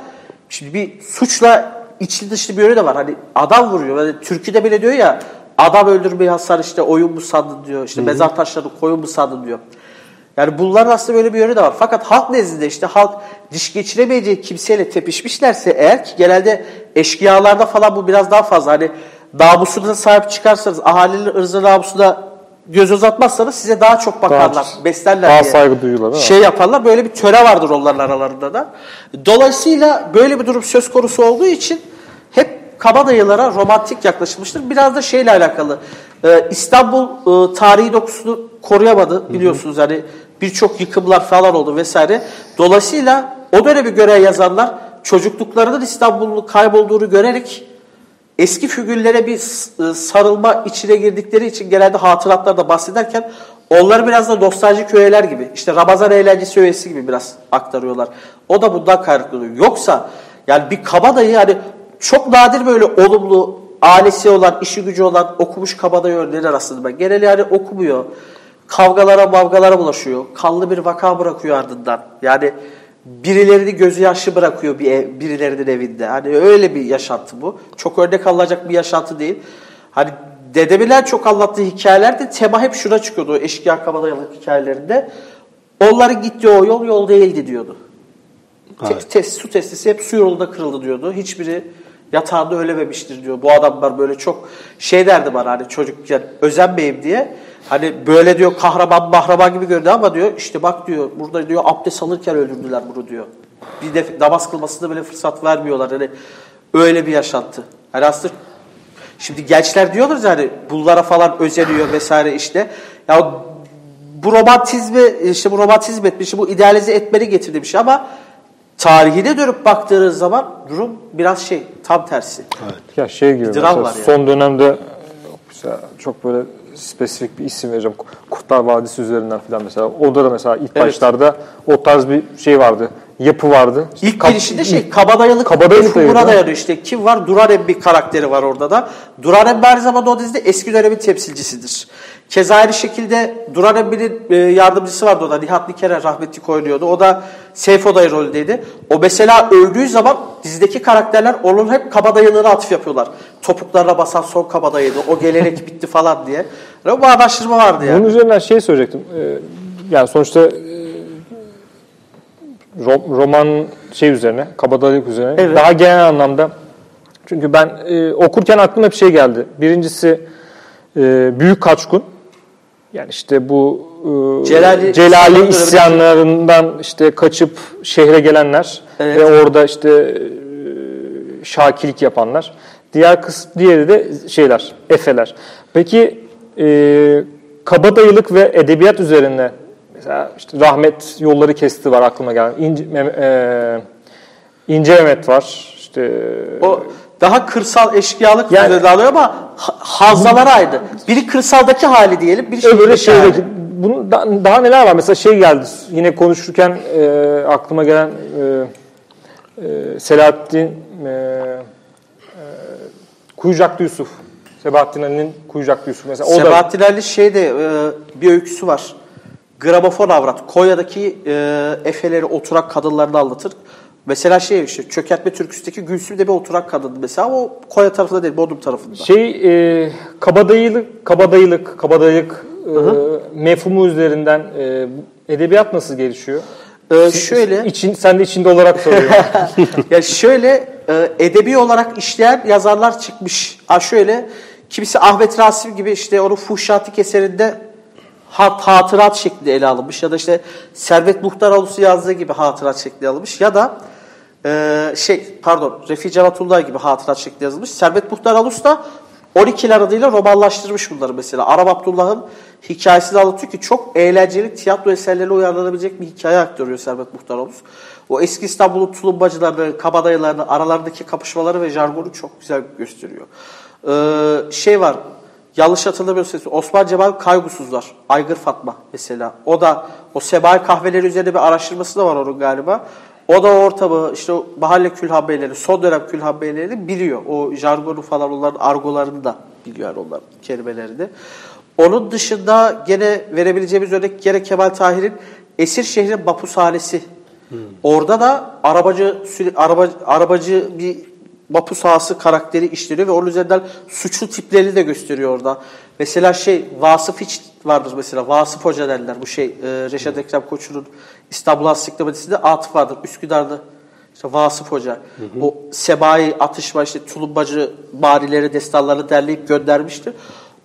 şimdi bir suçla içli dışlı bir yönü de var. Hani adam vuruyor. Hani Türkiye'de bile diyor ya adam öldürmeyi hasar işte oyun mu sandın diyor. İşte mezar taşlarını koyun mu sandın diyor. Yani bunların aslında böyle bir yönü de var. Fakat halk nezdinde işte halk diş geçiremeyeceği kimseyle tepişmişlerse eğer ki genelde eşkıyalarda falan bu biraz daha fazla. Hani namusuna sahip çıkarsanız, ahalinin ırzı namusuna göz uzatmazsanız size daha çok bakarlar, Daha- beslerler daha diye. saygı duyuyorlar, değil mi? Şey yaparlar, böyle bir töre vardır onların aralarında da. Dolayısıyla böyle bir durum söz konusu olduğu için hep kabadayılara romantik yaklaşılmıştır. Biraz da şeyle alakalı. Ee, İstanbul e, tarihi dokusunu koruyamadı biliyorsunuz. Hani birçok yıkımlar falan oldu vesaire. Dolayısıyla o dönemi göre yazanlar çocukluklarının İstanbul'un kaybolduğunu görerek eski figürlere bir e, sarılma içine girdikleri için genelde hatıratlarda bahsederken onları biraz da nostaljik öğeler gibi işte Ramazan eğlencesi öğesi gibi biraz aktarıyorlar. O da bundan kaynaklanıyor. Yoksa yani bir kabadayı yani çok nadir böyle olumlu ailesi olan, işi gücü olan okumuş kabadayı örneği aslında ben. Geneli yani okumuyor. Kavgalara mavgalara bulaşıyor. Kanlı bir vaka bırakıyor ardından. Yani birilerini gözü yaşlı bırakıyor bir ev, birilerinin evinde. Hani öyle bir yaşantı bu. Çok örnek alınacak bir yaşantı değil. Hani dedemin çok anlattığı hikayelerde tema hep şuna çıkıyordu o eşkıya kabadayılık hikayelerinde. Onların gittiği o yol yol değildi diyordu. Te- Evet. test, su testisi hep su yolunda kırıldı diyordu. Hiçbiri yatağında ölememiştir diyor. Bu adamlar böyle çok şey derdi bana hani çocukken özenmeyeyim diye. Hani böyle diyor kahraman mahraman gibi gördü ama diyor işte bak diyor burada diyor abdest alırken öldürdüler bunu diyor. Bir de namaz kılmasına bile fırsat vermiyorlar. Hani öyle bir yaşantı. Hani aslında Şimdi gençler diyorlar ya hani bunlara falan özeniyor vesaire işte. Ya bu romantizmi işte bu romantizm etmiş, bu idealize etmeni getirdiği bir şey ama tarihine dönüp baktığınız zaman durum biraz şey tam tersi. Ya şey gibi dram var yani. son dönemde çok böyle spesifik bir isim vereceğim. Kurtlar Vadisi üzerinden falan mesela. Orada da mesela ilk Evet. başlarda o tarz bir şey vardı. yapı vardı. İlk Kap- girişinde şey kabadayılık, Kabadayılık mefhumuna dayanıyor. İşte kim var? Durarem bir karakteri var orada da. Durarem aynı zamanda o dizide eski dönemin temsilcisidir. Keza aynı şekilde Durarem'in e, yardımcısı vardı o da. Nihat Niker'e rahmetli oynuyordu. O da Seyfo Dayı rolündeydi. O mesela öldüğü zaman dizideki karakterler onun hep kabadayılığına atıf yapıyorlar. Topuklarına basan son kabadayıydı. O gelenek bitti falan diye. Ve bu araştırma vardı yani. Bunun üzerinden şey söyleyecektim. Ee, yani sonuçta e, ro- roman şey üzerine, kabadayılık üzerine. Evet. Daha genel anlamda. Çünkü ben e, okurken aklıma hep şey geldi. Birincisi e, Büyük Kaçkun. Yani işte bu e, Celali- Celali isyanlarından işte kaçıp şehre gelenler Evet. ve orada işte e, şakilik yapanlar. Diğer kısım diğeri de şeyler, efeler. Peki e, kabadayılık ve edebiyat üzerine mesela işte rahmet yolları kesti var aklıma gelen. İnce, e, İnce Mehmet var. İşte O daha kırsal eşkıyalık Yani- alıyor ama ha- havzalar aynı. Biri kırsaldaki hali diyelim, biri öyle şehirdeki hali. şeydeki bunun da- daha neler var? Mesela şey geldi yine konuşurken e, aklıma gelen e, e, Selahattin e, e, Kuyucaklı Yusuf. Sebahattin Ali'nin Kuyucaklı Yusuf mesela. O da Sebahattin Ali şeyde e, bir öyküsü var. Gramofon avrat. Konya'daki e, efeleri oturak kadınlarını anlatır. Mesela şey işte çökertme türküsündeki Gülsüm de bir oturak kadındı mesela. O Konya tarafında değil, Bodrum tarafında. şey e, kabadayılık, kabadayılık, kabadayılık e, mefhumu üzerinden e, edebiyat nasıl gelişiyor? Ee, şöyle, İçin, sen de içinde olarak soruyorum. ya şöyle e, edebi olarak işleyen yazarlar çıkmış. Ha şöyle, kimisi Ahmet Rasim gibi işte onun Fuhşatik eserinde hat, hatırat şeklinde ele alınmış ya da işte Servet Muhtaroğlu yazdığı gibi hatırat şeklinde alınmış ya da e, şey pardon Refi Cevatullah gibi hatırat şeklinde yazılmış. Servet Muhtaroğlu da 12 adıyla romanlaştırmış bunları mesela. Arap Abdullah'ın hikayesini anlatıyor ki çok eğlenceli tiyatro eserlerine uyarlanabilecek bir hikaye aktarıyor Servet Muhtaroğlu. O eski İstanbul'un tulumbacılarını, kabadayılarını, aralarındaki kapışmaları ve jargonu çok güzel gösteriyor. Ee, şey var, yanlış hatırlamıyorsam Osman Cemal Kaygusuzlar, Aygır Fatma mesela. O da o Sebahi kahveleri üzerine bir araştırması da var onun galiba. O da o ortamı, işte o mahalle külhanbeyleri, son dönem külhanbeylerini biliyor. O jargonu falan onların argolarını da biliyor yani onların kelimelerini. Onun dışında gene verebileceğimiz örnek gene Kemal Tahir'in Esir Şehri Mapushanesi. Orada da arabacı araba, arabacı bir mapu sahası karakteri işleniyor ve onun üzerinden suçlu tiplerini de gösteriyor orada. Mesela şey Vasıf hiç vardır mesela. Vasıf Hoca derler. Bu şey e, Reşat Ekrem Koçu'nun İstanbul Ansiklopedisi'nde Atıf vardır. Üsküdar'da işte Vasıf Hoca. O sebai atışma işte tulumbacı barileri, destanlarını derleyip göndermiştir.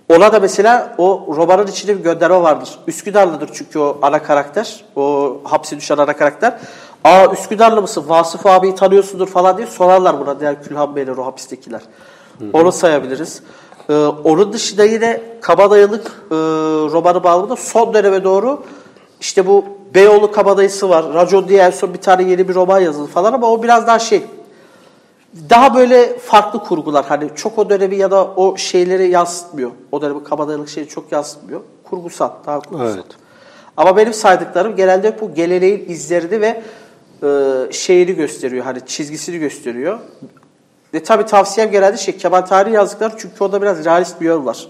Ona da mesela o romanın içinde bir gönderme vardır. Üsküdarlıdır çünkü o ana karakter. O hapse düşen ana karakter. Aa Üsküdarlı mısın? Vasıf abiyi tanıyorsundur falan diye sorarlar buna diğer Külhan Beyler o hapistekiler. Onu sayabiliriz. Ee, onun dışında yine Kabadayılık e, romanı bağlamında son döneme doğru işte bu Beyoğlu Kabadayısı var. Racon diye en son bir tane yeni bir roman yazıldı falan ama o biraz daha şey daha böyle farklı kurgular. Hani çok o dönemi ya da o şeyleri yansıtmıyor. O dönemi kabadayılık şeyi çok yansıtmıyor. Kurgusal, daha kurgusal. Evet. Ama benim saydıklarım genelde bu geleneğin izlerini ve e, şeyini gösteriyor. Hani çizgisini gösteriyor. Ve tabii tavsiyem genelde şey Kemal Tahir yazdıkları çünkü orada biraz realist bir yol var.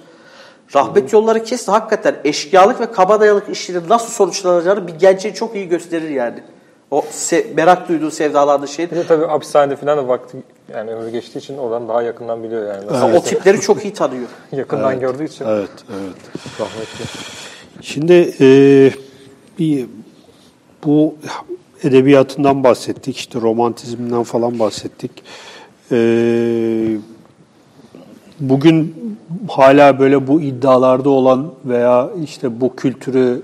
Rahmet yolları kesti hakikaten eşkıyalık ve kabadayılık işinin nasıl sonuçlanacağını bir gence çok iyi gösterir yani. O se- merak duyduğu sevdalandığı şey. Bir de tabii hapishanede falan da vakti yani ömrü geçtiği için oradan daha yakından biliyor yani. Nasıl O tipleri çok iyi tanıyor. yakından gördüğü için. Evet, evet. Rahmetli. Şimdi e, bir bu edebiyatından bahsettik, işte romantizmden falan bahsettik. E, bugün hala böyle bu iddialarda olan veya işte bu kültürü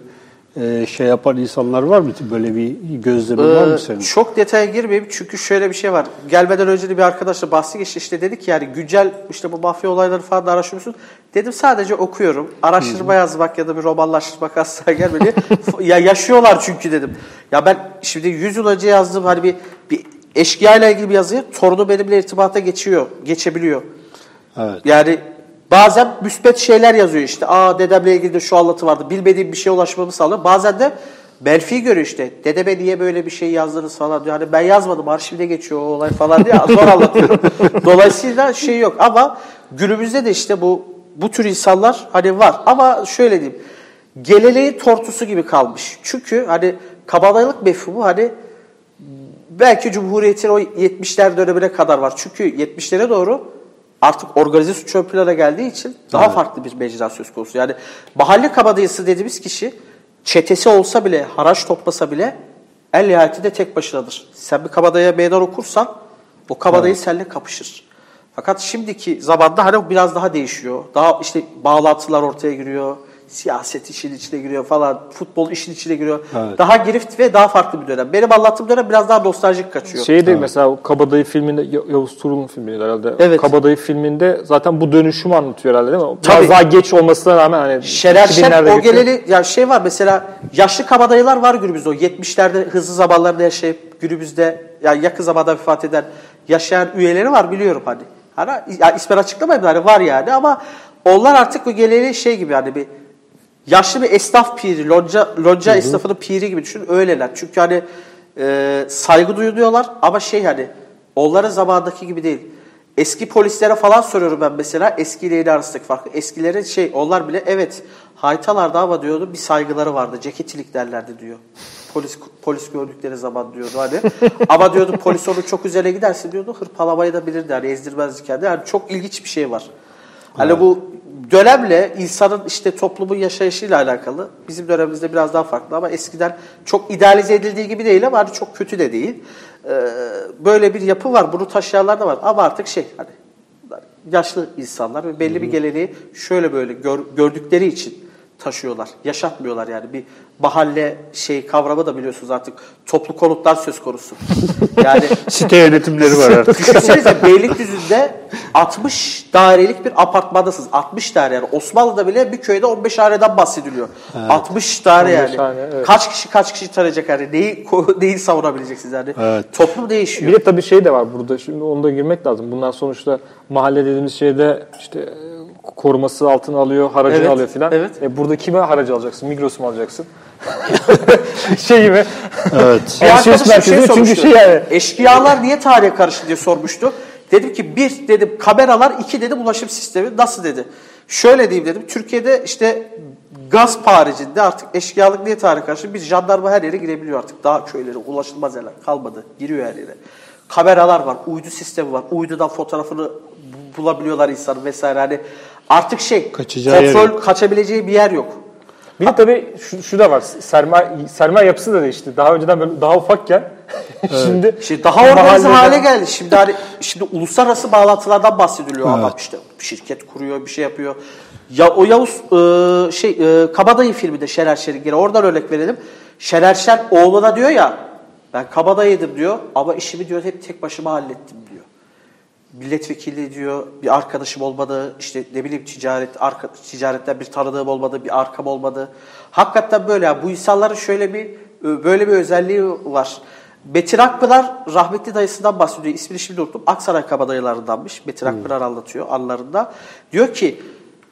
e, şey yapan insanlar var mı? Böyle bir gözlemin var Ee, mı senin? çok detaya girmeyeyim çünkü şöyle bir şey var. Gelmeden önce de bir arkadaşla bahsi geçti işte dedik ki yani güncel işte bu mafya olayları falan da araştırıyorsun. Dedim sadece okuyorum. Araştırma yazmak ya da bir romanlaştırmak asla gelmedi. ya yaşıyorlar çünkü dedim. Ya ben şimdi 100 yıl önce yazdığım hani bir, bir eşkıya ile ilgili bir yazıyı torunu benimle irtibata geçiyor, geçebiliyor. Evet. Yani bazen müspet şeyler yazıyor işte. Aa dedemle ilgili de şu anlatı vardı. Bilmediğim bir şeye ulaşmamı sağlıyor. Bazen de Belfi görüyor işte. Dedeme niye böyle bir şey yazdınız falan diyor. Hani ben yazmadım arşivde geçiyor o olay falan diye zor anlatıyorum. Dolayısıyla şey yok ama günümüzde de işte bu bu tür insanlar hani var. Ama şöyle diyeyim. Geleneğin tortusu gibi kalmış. Çünkü hani kabadayılık mefhumu hani belki Cumhuriyet'in o 70'ler dönemine kadar var. Çünkü 70'lere doğru artık organize suç ön plana geldiği için daha farklı bir mecra söz konusu. Yani mahalle kabadayısı dediğimiz kişi çetesi olsa bile, haraç toplasa bile en nihayetinde tek başınadır. Sen bir kabadaya meydan okursan o kabadayı seninle kapışır. Fakat şimdiki zamanda hani biraz daha değişiyor. Daha işte bağlantılar ortaya giriyor. Siyaset işin içine giriyor falan. Futbol işin içine giriyor. Evet. Daha girift ve daha farklı bir dönem. Benim anlattığım dönem biraz daha nostaljik kaçıyor. Şey de mesela o Kabadayı filminde Ya- Yavuz Turul'un filmiydi herhalde. Evet. Kabadayı filminde zaten bu dönüşümü anlatıyor herhalde değil mi? Tabii. Biraz daha geç olmasına rağmen hani Şener Şen 2000'lerde o geleli ya şey var mesela yaşlı kabadayılar var günümüzde o 70'lerde hızlı zamanlarda yaşayıp günümüzde ya yakın zamanda vefat eden yaşayan üyeleri var biliyorum hani. Hani ya ismen açıklamayayım hani var yani ama onlar artık bu geleli şey gibi hani bir yaşlı bir esnaf piri, lonca, lonca esnafının piri gibi düşün öyleler. Çünkü hani e, saygı duyuluyorlar ama şey hani onların zamandaki gibi değil. Eski polislere falan soruyorum ben mesela eskiyle yeni arasındaki farkı. Eskilerin şey onlar bile evet haytalarda ama diyordu bir saygıları vardı. Ceketilik derlerdi diyor. Polis polis gördükleri zaman diyordu hani. ama diyordu polis onun çok üzerine giderse diyordu hırpalamayı da bilirdi hani ezdirmezdi kendini. Yani çok ilginç bir şey var. Hani bu dönemle insanın işte toplumun yaşayışıyla alakalı. Bizim dönemimizde biraz daha farklı ama eskiden çok idealize edildiği gibi değil ama hani çok kötü de değil. Ee, böyle bir yapı var. Bunu taşıyanlar da var. Ama artık şey hani yaşlı insanlar ve belli bir geleneği şöyle böyle gör- gördükleri için taşıyorlar. Yaşatmıyorlar yani. Bir mahalle şey kavramı da biliyorsunuz artık toplu konutlar söz konusu. Yani Site yönetimleri var artık. Düşünsenize Beylikdüzü'nde 60 dairelik bir apartmandasınız. 60 daire yani. Osmanlı'da bile bir köyde 15 daireden bahsediliyor. 60 daire 15 yani. hane, evet. Kaç kişi kaç kişi tanıyacak yani. Neyi, neyi savunabileceksiniz yani. Evet. Toplum değişiyor. Bir de tabii şey de var burada. Şimdi onu da girmek lazım. Bunlar sonuçta mahalle dediğimiz şeyde işte koruması altına alıyor, haracını Evet, alıyor filan. evet. E burada kime haracı alacaksın? Migros mu alacaksın? şey gibi. evet. Bir arkadaşım şey merkezi çünkü sormuştu. şey yani. Eşkıyalar niye tarihe karıştı diye sormuştu. Dedim ki bir dedim kameralar, iki dedim ulaşım sistemi. Nasıl dedi? Şöyle diyeyim dedim. Türkiye'de işte gaz haricinde artık eşkıyalık niye tarihe karşı? Biz jandarma her yere girebiliyor artık. Daha köylere ulaşılmaz yerler kalmadı. Giriyor her yere. Kameralar var, uydu sistemi var. Uydudan fotoğrafını bu- bulabiliyorlar insan vesaire. Hani artık şey, Kaçacağı yer kontrol kaçabileceği bir yer yok. Bir de tabii şu, şu da var. Sermaye, sermaye yapısı da değişti. Daha önceden böyle daha ufakken şimdi Şimdi daha organize hale geldi. Şimdi hani şimdi uluslararası bağlantılardan bahsediliyor adam işte şirket kuruyor, bir şey yapıyor. Ya o Yavuz e, şey e, Kabadayı filminde Şener Şen'in gene oradan örnek verelim. Şener Şen oğluna diyor ya ben kabadayıydım diyor ama işimi diyor hep tek başıma hallettim diyor. Milletvekili diyor bir arkadaşım olmadı işte ne bileyim ticaret arka, ticaretten bir tanıdığım olmadı bir arkam olmadı. Hakikaten böyle yani bu insanların şöyle bir böyle bir özelliği var. Metin Akpınar rahmetli dayısından bahsediyor. İsmini şimdi unuttum. Aksaray kabadayılarındanmış. Metin Akpınar anlatıyor anlarında. Diyor ki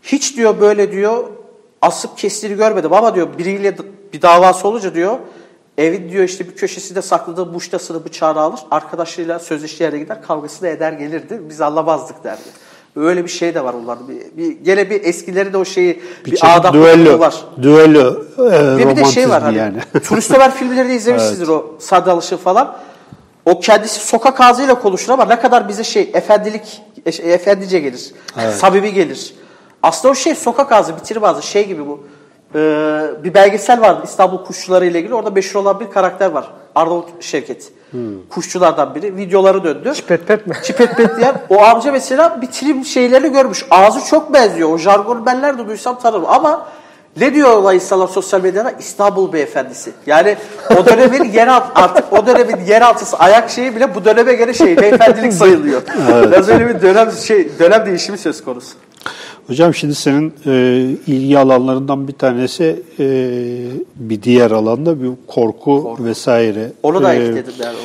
hiç diyor böyle diyor asıp kestiğini görmedim ama diyor biriyle bir davası olunca diyor evin diyor işte bir köşesinde sakladığı muştasını bıçağını alır. Arkadaşlarıyla sözleştiği yere gider kavgasını eder gelirdi. Biz anlamazdık derdi. Öyle bir şey de var onlarda. Bir, bir, gene bir eskileri de o şeyi bir, Bir, adap düello, var. düello e, Ve bir de şey var hani yani. turist Ömer filmlerini izlemişsinizdir o Sade Alışık falan. O kendisi sokak ağzıyla konuşur ama ne kadar bize şey efendilik e, şey, efendice gelir. Samimi gelir. Aslında o şey sokak ağzı bitirim ağzı şey gibi bu. Ee, bir belgesel vardı İstanbul kuşçuları ile ilgili. Orada meşhur olan bir karakter var. Arnavut Şevket. Kuşçulardan biri. Videoları döndü. Çipet pet mi? Çipet pet diyen o amca mesela bitirim şeylerini görmüş. Ağzı çok benziyor. O jargonu ben nerede duysam tanırım. Ama ne diyorlar insanlar sosyal medyada? İstanbul beyefendisi. Yani o dönemin yeralt artık o dönemin yeraltısı ayak şeyi bile bu döneme göre şey beyefendilik sayılıyor. Biraz öyle bir dönem şey dönem değişimi söz konusu. Hocam şimdi senin e, ilgi alanlarından bir tanesi e, bir diğer alanda bir korku, vesaire. Onu da ekledim yani.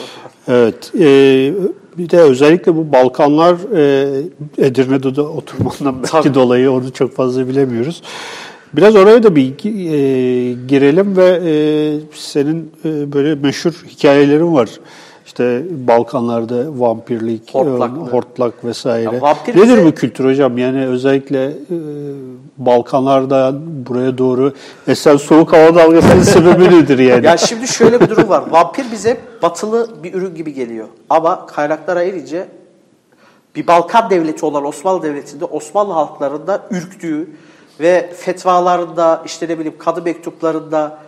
Evet. e, bir de özellikle bu Balkanlar e, Edirne'de de oturmandan belki dolayı onu çok fazla bilemiyoruz. Biraz oraya da bir e, girelim ve e, senin e, böyle meşhur hikayelerin var. İşte Balkanlarda vampirlik, Hortlak mı? hortlak vesaire. Ya vampir Nedir bize- bu kültür hocam? Yani özellikle e, Balkanlarda buraya doğru esen soğuk hava dalgasının sebebi nedir yani? Ya şimdi şöyle bir durum var. Vampir bize batılı bir ürün gibi geliyor. Ama kaynaklara erince bir Balkan devleti olan Osmanlı Devleti'nde Osmanlı halklarında ürktüğü ve fetvalarında işte ne bileyim kadı mektuplarında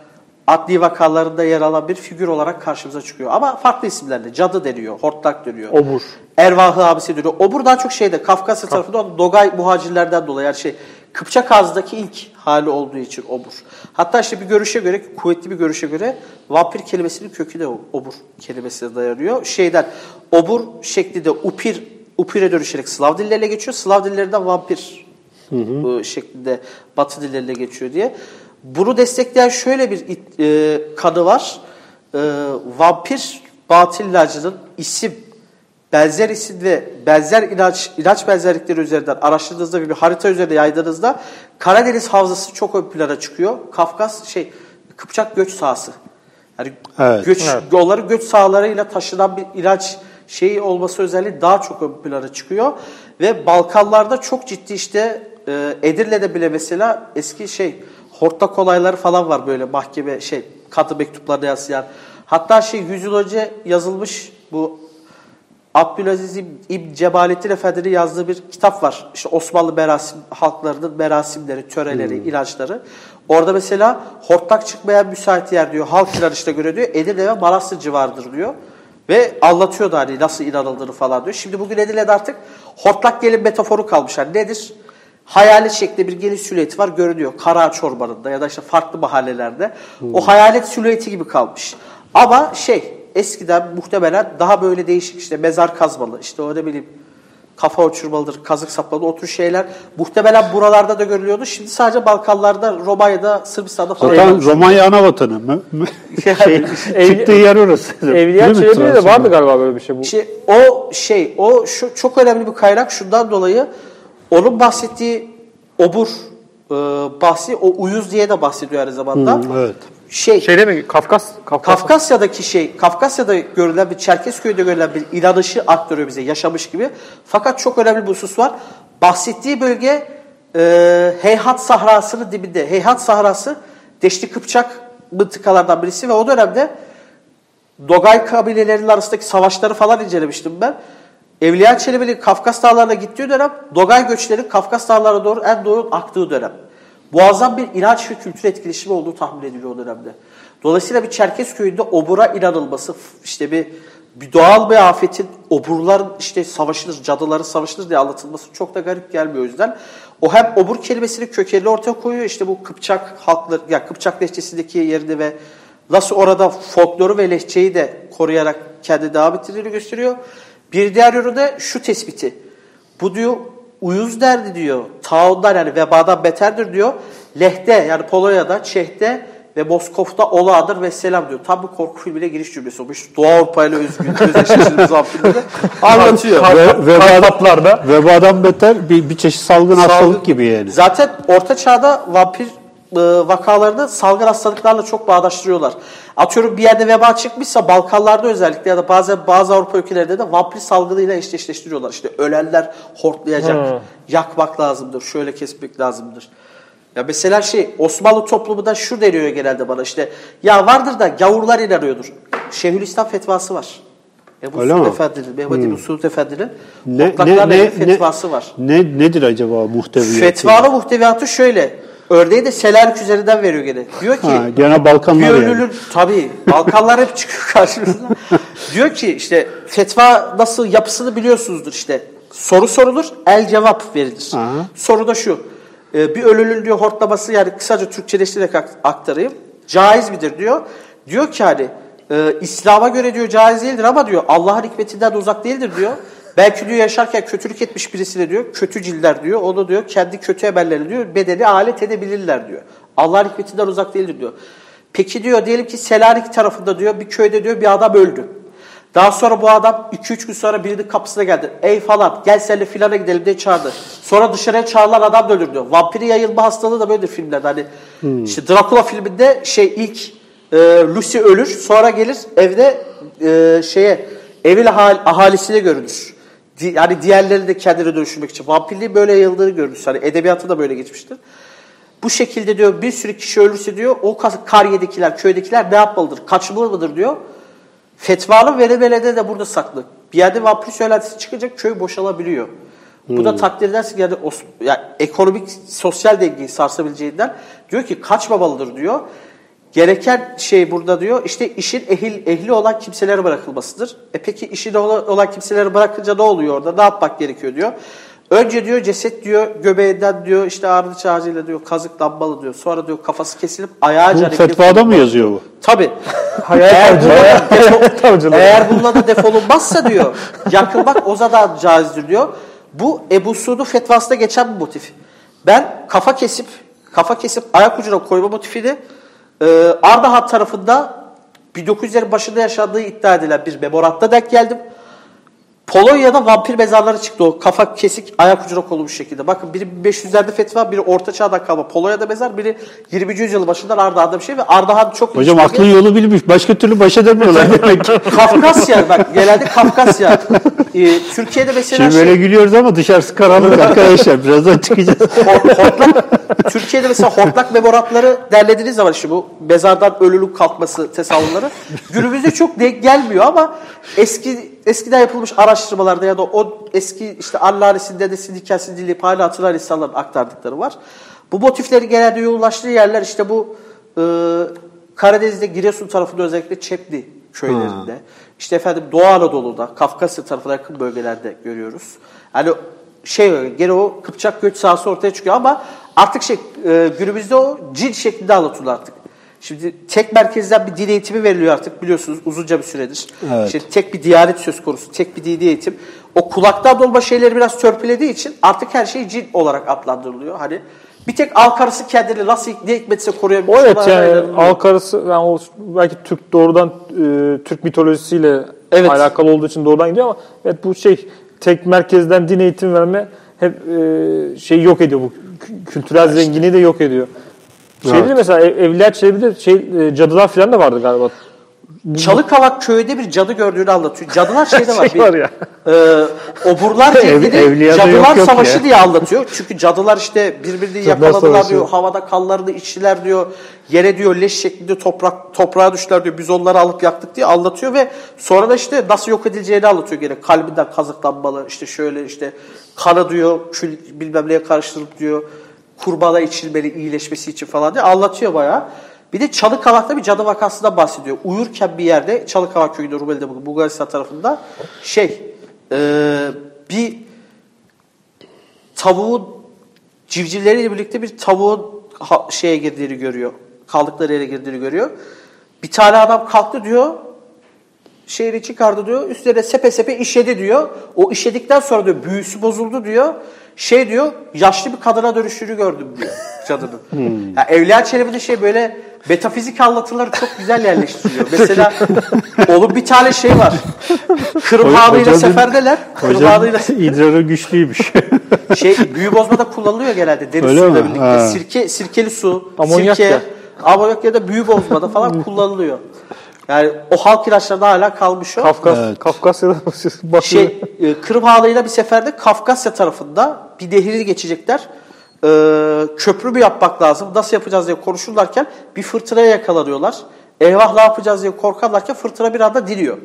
adli vakalarında yer alan bir figür olarak karşımıza çıkıyor. Ama farklı isimlerle. Cadı deniyor, hortlak deniyor. Obur. Ervahı abisi deniyor. Obur daha çok şeyde Kafkasya tarafında olan Dogay muhacirlerden dolayı yani şey Kıpçak ağzındaki ilk hali olduğu için obur. Hatta işte bir görüşe göre, kuvvetli bir görüşe göre vampir kelimesinin kökü de obur kelimesine dayanıyor. Şeyden obur şekli de upir, upire dönüşerek Slav dillerine geçiyor. Slav dillerinden vampir e, şeklinde Batı dillerine geçiyor diye. Bunu destekleyen şöyle bir e, kanı var. E, vampir batıl ilacının isim, benzer isim ve benzer ilaç, ilaç benzerlikleri üzerinden araştırdığınızda bir harita üzerinde yaydığınızda Karadeniz havzası çok ön plana çıkıyor. Kafkas şey Kıpçak göç sahası. Yani Evet. göç Evet. yolları göç sahalarıyla taşınan bir ilaç şeyi olması özelliği daha çok ön plana çıkıyor ve Balkanlarda çok ciddi işte e, Edirne'de bile mesela eski şey hortlak olayları falan var böyle mahkeme şey katı mektuplarda yansıyan. Hatta şey 100 yıl önce yazılmış bu Abdülaziz İb- İbn Cebalettin Efendi'nin yazdığı bir kitap var. İşte Osmanlı merasim halklarının merasimleri, töreleri, inançları. Orada mesela hortlak çıkmayan müsait yer diyor. Halk inanışına göre diyor. Edirne ve Manastır civarıdır diyor. Ve anlatıyor da hani nasıl inanıldığını falan diyor. Şimdi bugün Edirne'de artık hortlak gelin metaforu kalmış. Yani nedir? Hayalet şeklinde bir gelin silüeti var görünüyor. Karaağaç Ormanı'nda ya da işte farklı mahallelerde. O hayalet silüeti gibi kalmış. Ama şey eskiden muhtemelen daha böyle değişik işte mezar kazmalı işte o ne bileyim kafa uçurmalıdır, kazık saplalı o tür şeyler muhtemelen buralarda da görülüyordu. Şimdi sadece Balkanlarda, Romanya'da, Sırbistan'da falan. Zaten Romanya ana vatanı. Mü- şey, çıktığı yer orası. Evliya? Çelebi'de de vardı galiba böyle bir şey. Bu. İşte o şey, o şu çok önemli bir kaynak şundan dolayı onun bahsettiği obur e, bahsi o uyuz diye de bahsediyor aynı zamanda. Hı, evet. Şey, Şeyde mi? Kafkas? Kafkas. Kafkasya'daki şey, Kafkasya'da görülen bir Çerkezköy'de görülen bir inanışı aktarıyor bize yaşamış gibi. Fakat çok önemli bir husus var. Bahsettiği bölge e, Heyhat Sahrası'nın dibinde. Heyhat Sahrası Deşti Kıpçak mıntıkalardan birisi ve o dönemde Dogay kabilelerinin arasındaki savaşları falan incelemiştim ben. Evliya Çelebi'nin Kafkas dağlarına gittiği dönem Dogay göçlerinin Kafkas dağlarına doğru en doğru aktığı dönem. Muazzam bir inanç ve kültür etkileşimi olduğu tahmin ediliyor o dönemde. Dolayısıyla bir Çerkez köyünde obura inanılması, işte bir, bir doğal bir afetin oburların işte savaşılır, cadıların savaşılır diye anlatılması çok da garip gelmiyor o yüzden. O hem obur kelimesinin kökenini ortaya koyuyor işte bu Kıpçak halkları, ya Kıpçak lehçesindeki yerini ve nasıl orada folkloru ve lehçeyi de koruyarak kendi devam ettirdiğini gösteriyor. Bir diğer yönü de şu tespiti. Bu diyor uyuz derdi diyor. Taundan yani vebadan beterdir diyor. Lehte yani Polonya'da, Çeh'te ve Moskov'da olağadır ve selam diyor. Tam bir korku filmine giriş cümlesi olmuş. Doğu Avrupa ile özgün, özdeşleştiğimiz vampirleri anlatıyor. Ve, veba, Kaplarda. vebadan beter bir, bir çeşit salgın Salgın- hastalık gibi yani. Zaten Orta Çağ'da vampir vakalarını salgın hastalıklarla çok bağdaştırıyorlar. Atıyorum bir yerde veba çıkmışsa Balkanlarda özellikle ya da bazen bazı Avrupa ülkelerinde de vampir salgınıyla eşleştiriyorlar. İşte ölenler hortlayacak, Hmm. yakmak lazımdır, şöyle kesmek lazımdır. Ya mesela şey Osmanlı toplumunda şu deniyor genelde bana işte ya vardır da gavurlar inanıyordur. Şeyhülislam fetvası var. Ebu Öyle Suud? Efendi'nin, Mehmet Ebu Suud Efendi'nin Ne, ne, ne, fetvası ne, var. Ne, nedir acaba muhteviyatı? Fetvanın muhteviyatı şöyle. Örneği de Selanik üzerinden veriyor gene. Diyor ki Ha, gene Balkanlar bir yani. tabii Balkanlar hep çıkıyor karşımıza. diyor ki işte fetva nasıl yapısını biliyorsunuzdur işte. Soru sorulur, el cevap verilir. Aha. Soru da şu. e, bir ölünün diyor hortlaması yani kısaca Türkçeleştirerek ak- aktarayım. Caiz midir diyor. Diyor ki hani e, İslam'a göre diyor caiz değildir ama diyor Allah'ın hikmetinden de uzak değildir diyor. Belki diyor yaşarken kötülük etmiş birisine diyor kötü ciller diyor. O da diyor kendi kötü emelleri diyor bedeni alet edebilirler diyor. Allah'ın hikmetinden uzak değildir diyor. Peki diyor diyelim ki Selanik tarafında diyor bir köyde diyor bir adam öldü. Daha sonra bu adam 2-3 gün sonra birinin kapısına geldi. Ey falan gel seninle filana gidelim diye çağırdı. Sonra dışarıya çağrılan adam da ölür diyor. Vampiri yayılma hastalığı da böyledir filmlerde. Hani işte Dracula filminde şey ilk e, Lucy ölür sonra gelir evde e, şeye evin ahal, ahalisine görünür. Yani diğerleri de kendine dönüşmek için. Vampirliğin böyle yayıldığını görürüz. Hani edebiyatı da böyle geçmiştir. Bu şekilde diyor bir sürü kişi ölürse diyor o kariyedekiler, köydekiler ne yapmalıdır? Kaçmalı mıdır diyor. Fetvalı verilmelerde de burada saklı. Bir yerde vampir söylentisi çıkacak köy boşalabiliyor. Bu da takdir edersin yani, yani ekonomik, sosyal dengeyi sarsabileceğinden diyor ki kaçmamalıdır diyor. Gereken şey burada diyor işte işin ehil, ehli olan kimselere bırakılmasıdır. E peki işin olan kimselere bırakınca ne oluyor orada? Ne yapmak gerekiyor diyor. Önce diyor ceset diyor göbeğinden diyor işte ardıç ağacıyla diyor kazıklanmalı diyor. Sonra diyor kafası kesilip ayağı Bu fetvada mı yazıyor bu? Tabii. Hayal eğer, eğer bununla da defolunmazsa diyor yakılmak o zaman caizdir diyor. Bu Ebu Suud'un fetvasında geçen bir motif. Ben kafa kesip kafa kesip ayak ucuna koyma motifini e, Ardahan tarafında 1900'lerin başında yaşandığı iddia edilen bir memoratta denk geldim. Polonya'da vampir mezarları çıktı o kafa kesik ayak ucuna konulmuş şekilde. Bakın biri 500'lerde fetva, biri orta çağdan kalma Polonya'da mezar, biri 20. yüzyıl başından Ardahan'da bir şey ve Ardahan çok Hocam ilginç bir- aklın yolu bilmiş. Başka türlü baş edemiyorlar demek ki. Kafkasya bak genelde Kafkasya. Ee, Türkiye'de mesela Şimdi şey, böyle gülüyoruz ama dışarısı karanlık arkadaşlar. Birazdan çıkacağız. Hor- hortlak, Türkiye'de mesela hortlak memoratları derlediğiniz zaman işte bu mezardan ölülük kalkması tesavvurları günümüzde çok denk gelmiyor ama eski eskiden yapılmış araştırmalarda ya da o eski işte Allaris'in dedesinin hikayesini dinleyip hala hatırlayan insanların aktardıkları var. Bu motifleri genelde yoğunlaştığı yerler işte bu e, Karadeniz'de Giresun tarafında özellikle Çepli köylerinde. işte efendim Doğu Anadolu'da, Kafkasya tarafına yakın bölgelerde görüyoruz. Yani şey gene o Kıpçak göç sahası ortaya çıkıyor ama artık şey e, günümüzde o cin şeklinde anlatılıyor artık. Şimdi tek merkezden bir din eğitimi veriliyor artık biliyorsunuz uzunca bir süredir. Evet. İşte tek bir diyanet söz konusu, tek bir dini eğitim. O kulaktan dolma şeyleri biraz törpülediği için artık her şey cin olarak adlandırılıyor. Hani bir tek al karısı kendini nasıl ne hikmetse koruyabilir. Evet yani halk arası yani o belki Türk doğrudan e, Türk mitolojisiyle Evet. alakalı olduğu için doğrudan gidiyor ama evet bu şey tek merkezden din eğitim verme hep e, şey yok ediyor bu kü- kültürel zenginliği de yok ediyor. Şeyde Evet. mesela ev, Evliya Çelebi'de şey e, cadılar falan da vardı galiba. Çalıkavak köyde bir cadı gördüğünü anlatıyor. Cadılar şeyde var. Şey var ya. e, oburlar Ev- kendini evliyada cadılar yok yok savaşı ya. diye anlatıyor. Çünkü cadılar işte birbirini yakaladılar savaşı. diyor. Havada kanlarını içtiler diyor. Yere diyor leş şeklinde toprak toprağa düştüler diyor. Biz onları alıp yaktık diye anlatıyor ve sonra da işte nasıl yok edileceğini anlatıyor gene. Kalbinden kazıklanmalı işte şöyle işte kanı diyor kül bilmem neye karıştırıp diyor kurbana içilmeli iyileşmesi için falan diye anlatıyor bayağı. Bir de Çalıkavak'ta bir cadı vakasından bahsediyor. Uyurken bir yerde Çalıkavak köyünde Rumeli'de bugün Bulgaristan tarafında şey e, bir tavuğun civcivleriyle birlikte bir tavuğun ha- şeye girdiğini görüyor. Kaldıkları yere girdiğini görüyor. Bir tane adam kalktı diyor. Şehri çıkardı diyor. Üstlerine sepe sepe işedi diyor. O işedikten sonra diyor büyüsü bozuldu diyor. Şey diyor yaşlı bir kadına dönüştüğünü gördüm diyor cadının. Hmm. Ya Evliya Çelebi'de şey böyle metafizik anlatıları çok güzel yerleştiriyor. Mesela onun bir tane şey var. Kırım hocam- seferdler. Kırım idrarı güçlüymüş. şey büyü bozmada kullanılıyor genelde deri Öyle suyuyla mi? birlikte. Ha. Sirke, sirkeli su, Amonyak sirke, ya. amonyak ya da büyü bozmada falan kullanılıyor. Yani o halk ilaçlarında hala kalmış o. Kafkas, Evet. Kafkasya'da bakıyor. şey, e, Kırım Ağlayı'yla bir seferde Kafkasya tarafında bir nehri geçecekler. E, köprü mü yapmak lazım, nasıl yapacağız diye konuşurlarken bir fırtınaya yakalanıyorlar. Eyvah ne yapacağız diye korkarlarken fırtına bir anda diliyor.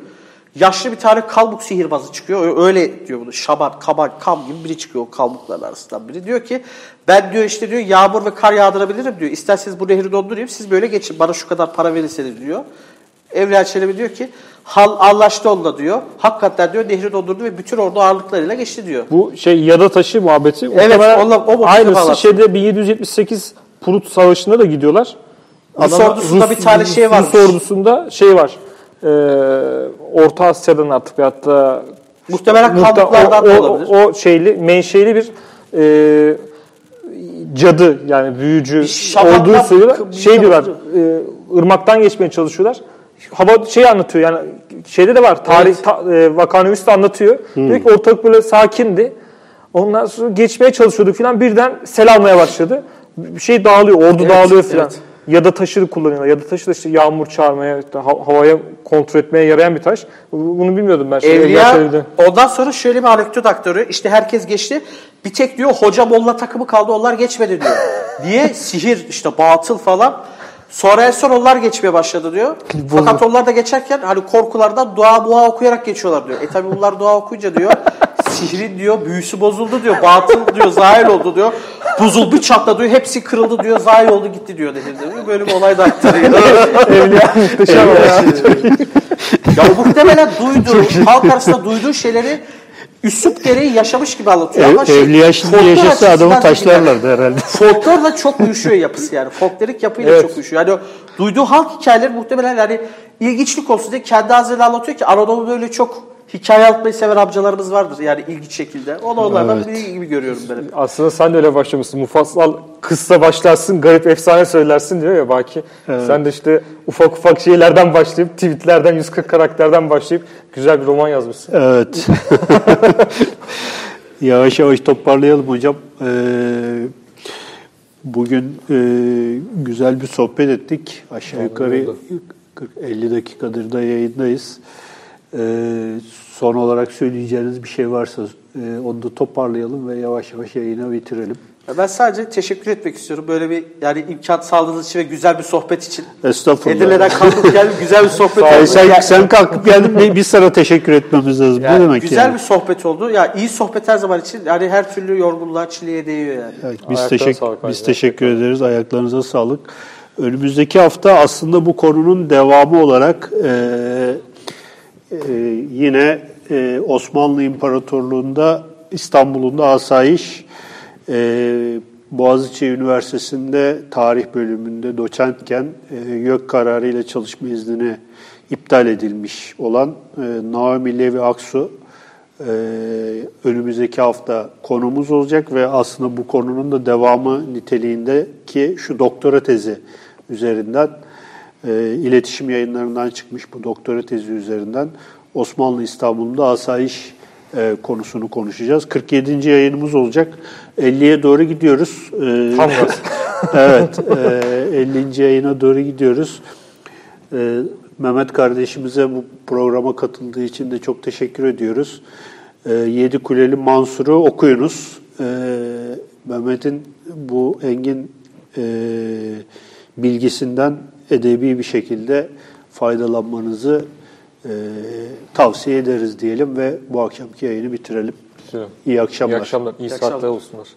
Yaşlı bir tane kalbuk sihirbazı çıkıyor. Öyle diyor bunu. Şaban, kaban, kam gibi biri çıkıyor o kalbukların arasından biri. Diyor ki ben diyor işte diyor yağmur ve kar yağdırabilirim diyor. İsterseniz bu nehri dondurayım siz böyle geçin. Bana şu kadar para verirseniz diyor. Evliya Çelebi diyor ki hal anlaştı onunla diyor. Hakikaten diyor nehri dondurdu ve bütün ordu ağırlıklarıyla geçti diyor. Bu şey yada taşı muhabbeti. Evet, muhtemelen onunla- o Aynısı bağlantısı. şeyde 1778 Prut Savaşı'nda da gidiyorlar. Rus ordusunda bir tane şey varmış. Rus ordusunda şey var. Ee, Orta Asya'dan artık hatta Muhtemelen Muhta- kaldıklardan o, o, olabilir. o şeyli, menşeli bir e, cadı yani büyücü olduğu söylüyorlar. Şey diyorlar, e, ırmaktan geçmeye çalışıyorlar. Hava şey anlatıyor yani şeyde de var. Tarih ta, e, vakanüvis de anlatıyor. Diyor ki ortalık böyle sakindi. Ondan sonra geçmeye çalışıyorduk falan birden sel almaya başladı. Bir şey dağılıyor, ordu Evet, dağılıyor falan. evet. Ya da taşı kullanıyorlar. Ya da taşı da işte yağmur çağırmaya, havaya kontrol etmeye yarayan bir taş. Bunu bilmiyordum ben. Şey, Evliya Evliya ondan sonra şöyle bir anekdot aktörü. İşte herkes geçti. Bir tek diyor hoca molla takımı kaldı onlar geçmedi diyor. Diye sihir işte batıl falan. Sonra en son onlar geçmeye başladı diyor. Fakat onlar da geçerken hani korkulardan dua dua okuyarak geçiyorlar diyor. E tabi bunlar dua okuyunca diyor sihrin diyor büyüsü bozuldu diyor. Batıl diyor zahil oldu diyor. Buzul bir çatladı diyor. Hepsi kırıldı diyor. Zahil oldu gitti diyor diyor. Böyle bir olay da aktarıyor. Evliya muhteşem ya. Ya muhtemelen duyduğu, halk arasında duyduğu şeyleri üslup gereği yaşamış gibi anlatıyor. Ev, Ama şey, evliya şimdi yaşasa adamı değil yani. taşlarlardı herhalde. Folklorla çok uyuşuyor yapısı yani. Folklorik yapıyla Evet. çok uyuşuyor. Yani o duyduğu halk hikayeleri muhtemelen yani ilginçlik olsun diye kendi ağzıyla anlatıyor ki Anadolu'da öyle çok hikaye anlatmayı seven amcalarımız vardır yani ilginç şekilde. Onu onlardan Evet. biri gibi görüyorum ben. hep. Aslında sen de öyle başlamışsın. Mufassal kıssa başlarsın, garip efsane söylersin diyor ya Baki. Sen de işte ufak ufak şeylerden başlayıp, tweetlerden, 140 karakterden başlayıp güzel bir roman yazmışsın. Evet. yavaş yavaş toparlayalım hocam. Ee, bugün e, güzel bir sohbet ettik. Aşağı yukarı 40-50 dakikadır da yayındayız. Ee, son olarak söyleyeceğiniz bir şey varsa e, onu da toparlayalım ve yavaş yavaş yayını bitirelim. Ya Ben sadece teşekkür etmek istiyorum. Böyle bir yani imkan sağladığınız için ve güzel bir sohbet için. Estağfurullah. Edirne'den kalkıp geldim güzel bir sohbet oldu. sen, Yani- sen kalkıp geldin mi biz sana teşekkür etmemiz lazım. Yani ne demek güzel yani? bir sohbet oldu. Ya iyi sohbet her zaman için yani her türlü yorgunluğa, çileye değiyor yani. Evet, biz Ayaklarına teşekkür sağlık biz hocam. teşekkür ederiz. Ayaklarınıza sağlık. Önümüzdeki hafta aslında bu konunun devamı olarak e, e, yine e, Osmanlı İmparatorluğu'nda İstanbul'un da asayiş e, Boğaziçi Üniversitesi'nde tarih bölümünde doçentken e, YÖK kararıyla çalışma iznini iptal edilmiş olan e, Naomi Levi Aksu ee, önümüzdeki hafta konumuz olacak ve aslında bu konunun da devamı niteliğindeki şu doktora tezi üzerinden e, iletişim yayınlarından çıkmış bu doktora tezi üzerinden Osmanlı İstanbul'da asayiş e, konusunu konuşacağız. 47. yayınımız olacak. 50'ye doğru gidiyoruz. Tam gaz. evet, e, 50. yayına doğru gidiyoruz. E, Mehmet kardeşimize bu programa katıldığı için de çok teşekkür ediyoruz. E, Yedi Kuleli Mansur'u okuyunuz. E, Mehmet'in bu engin e, bilgisinden edebi bir şekilde faydalanmanızı e, tavsiye ederiz diyelim ve bu akşamki yayını bitirelim. Güzel. İyi akşamlar. İyi akşamlar. İyi İyi saatler akşamlar. olsunlar.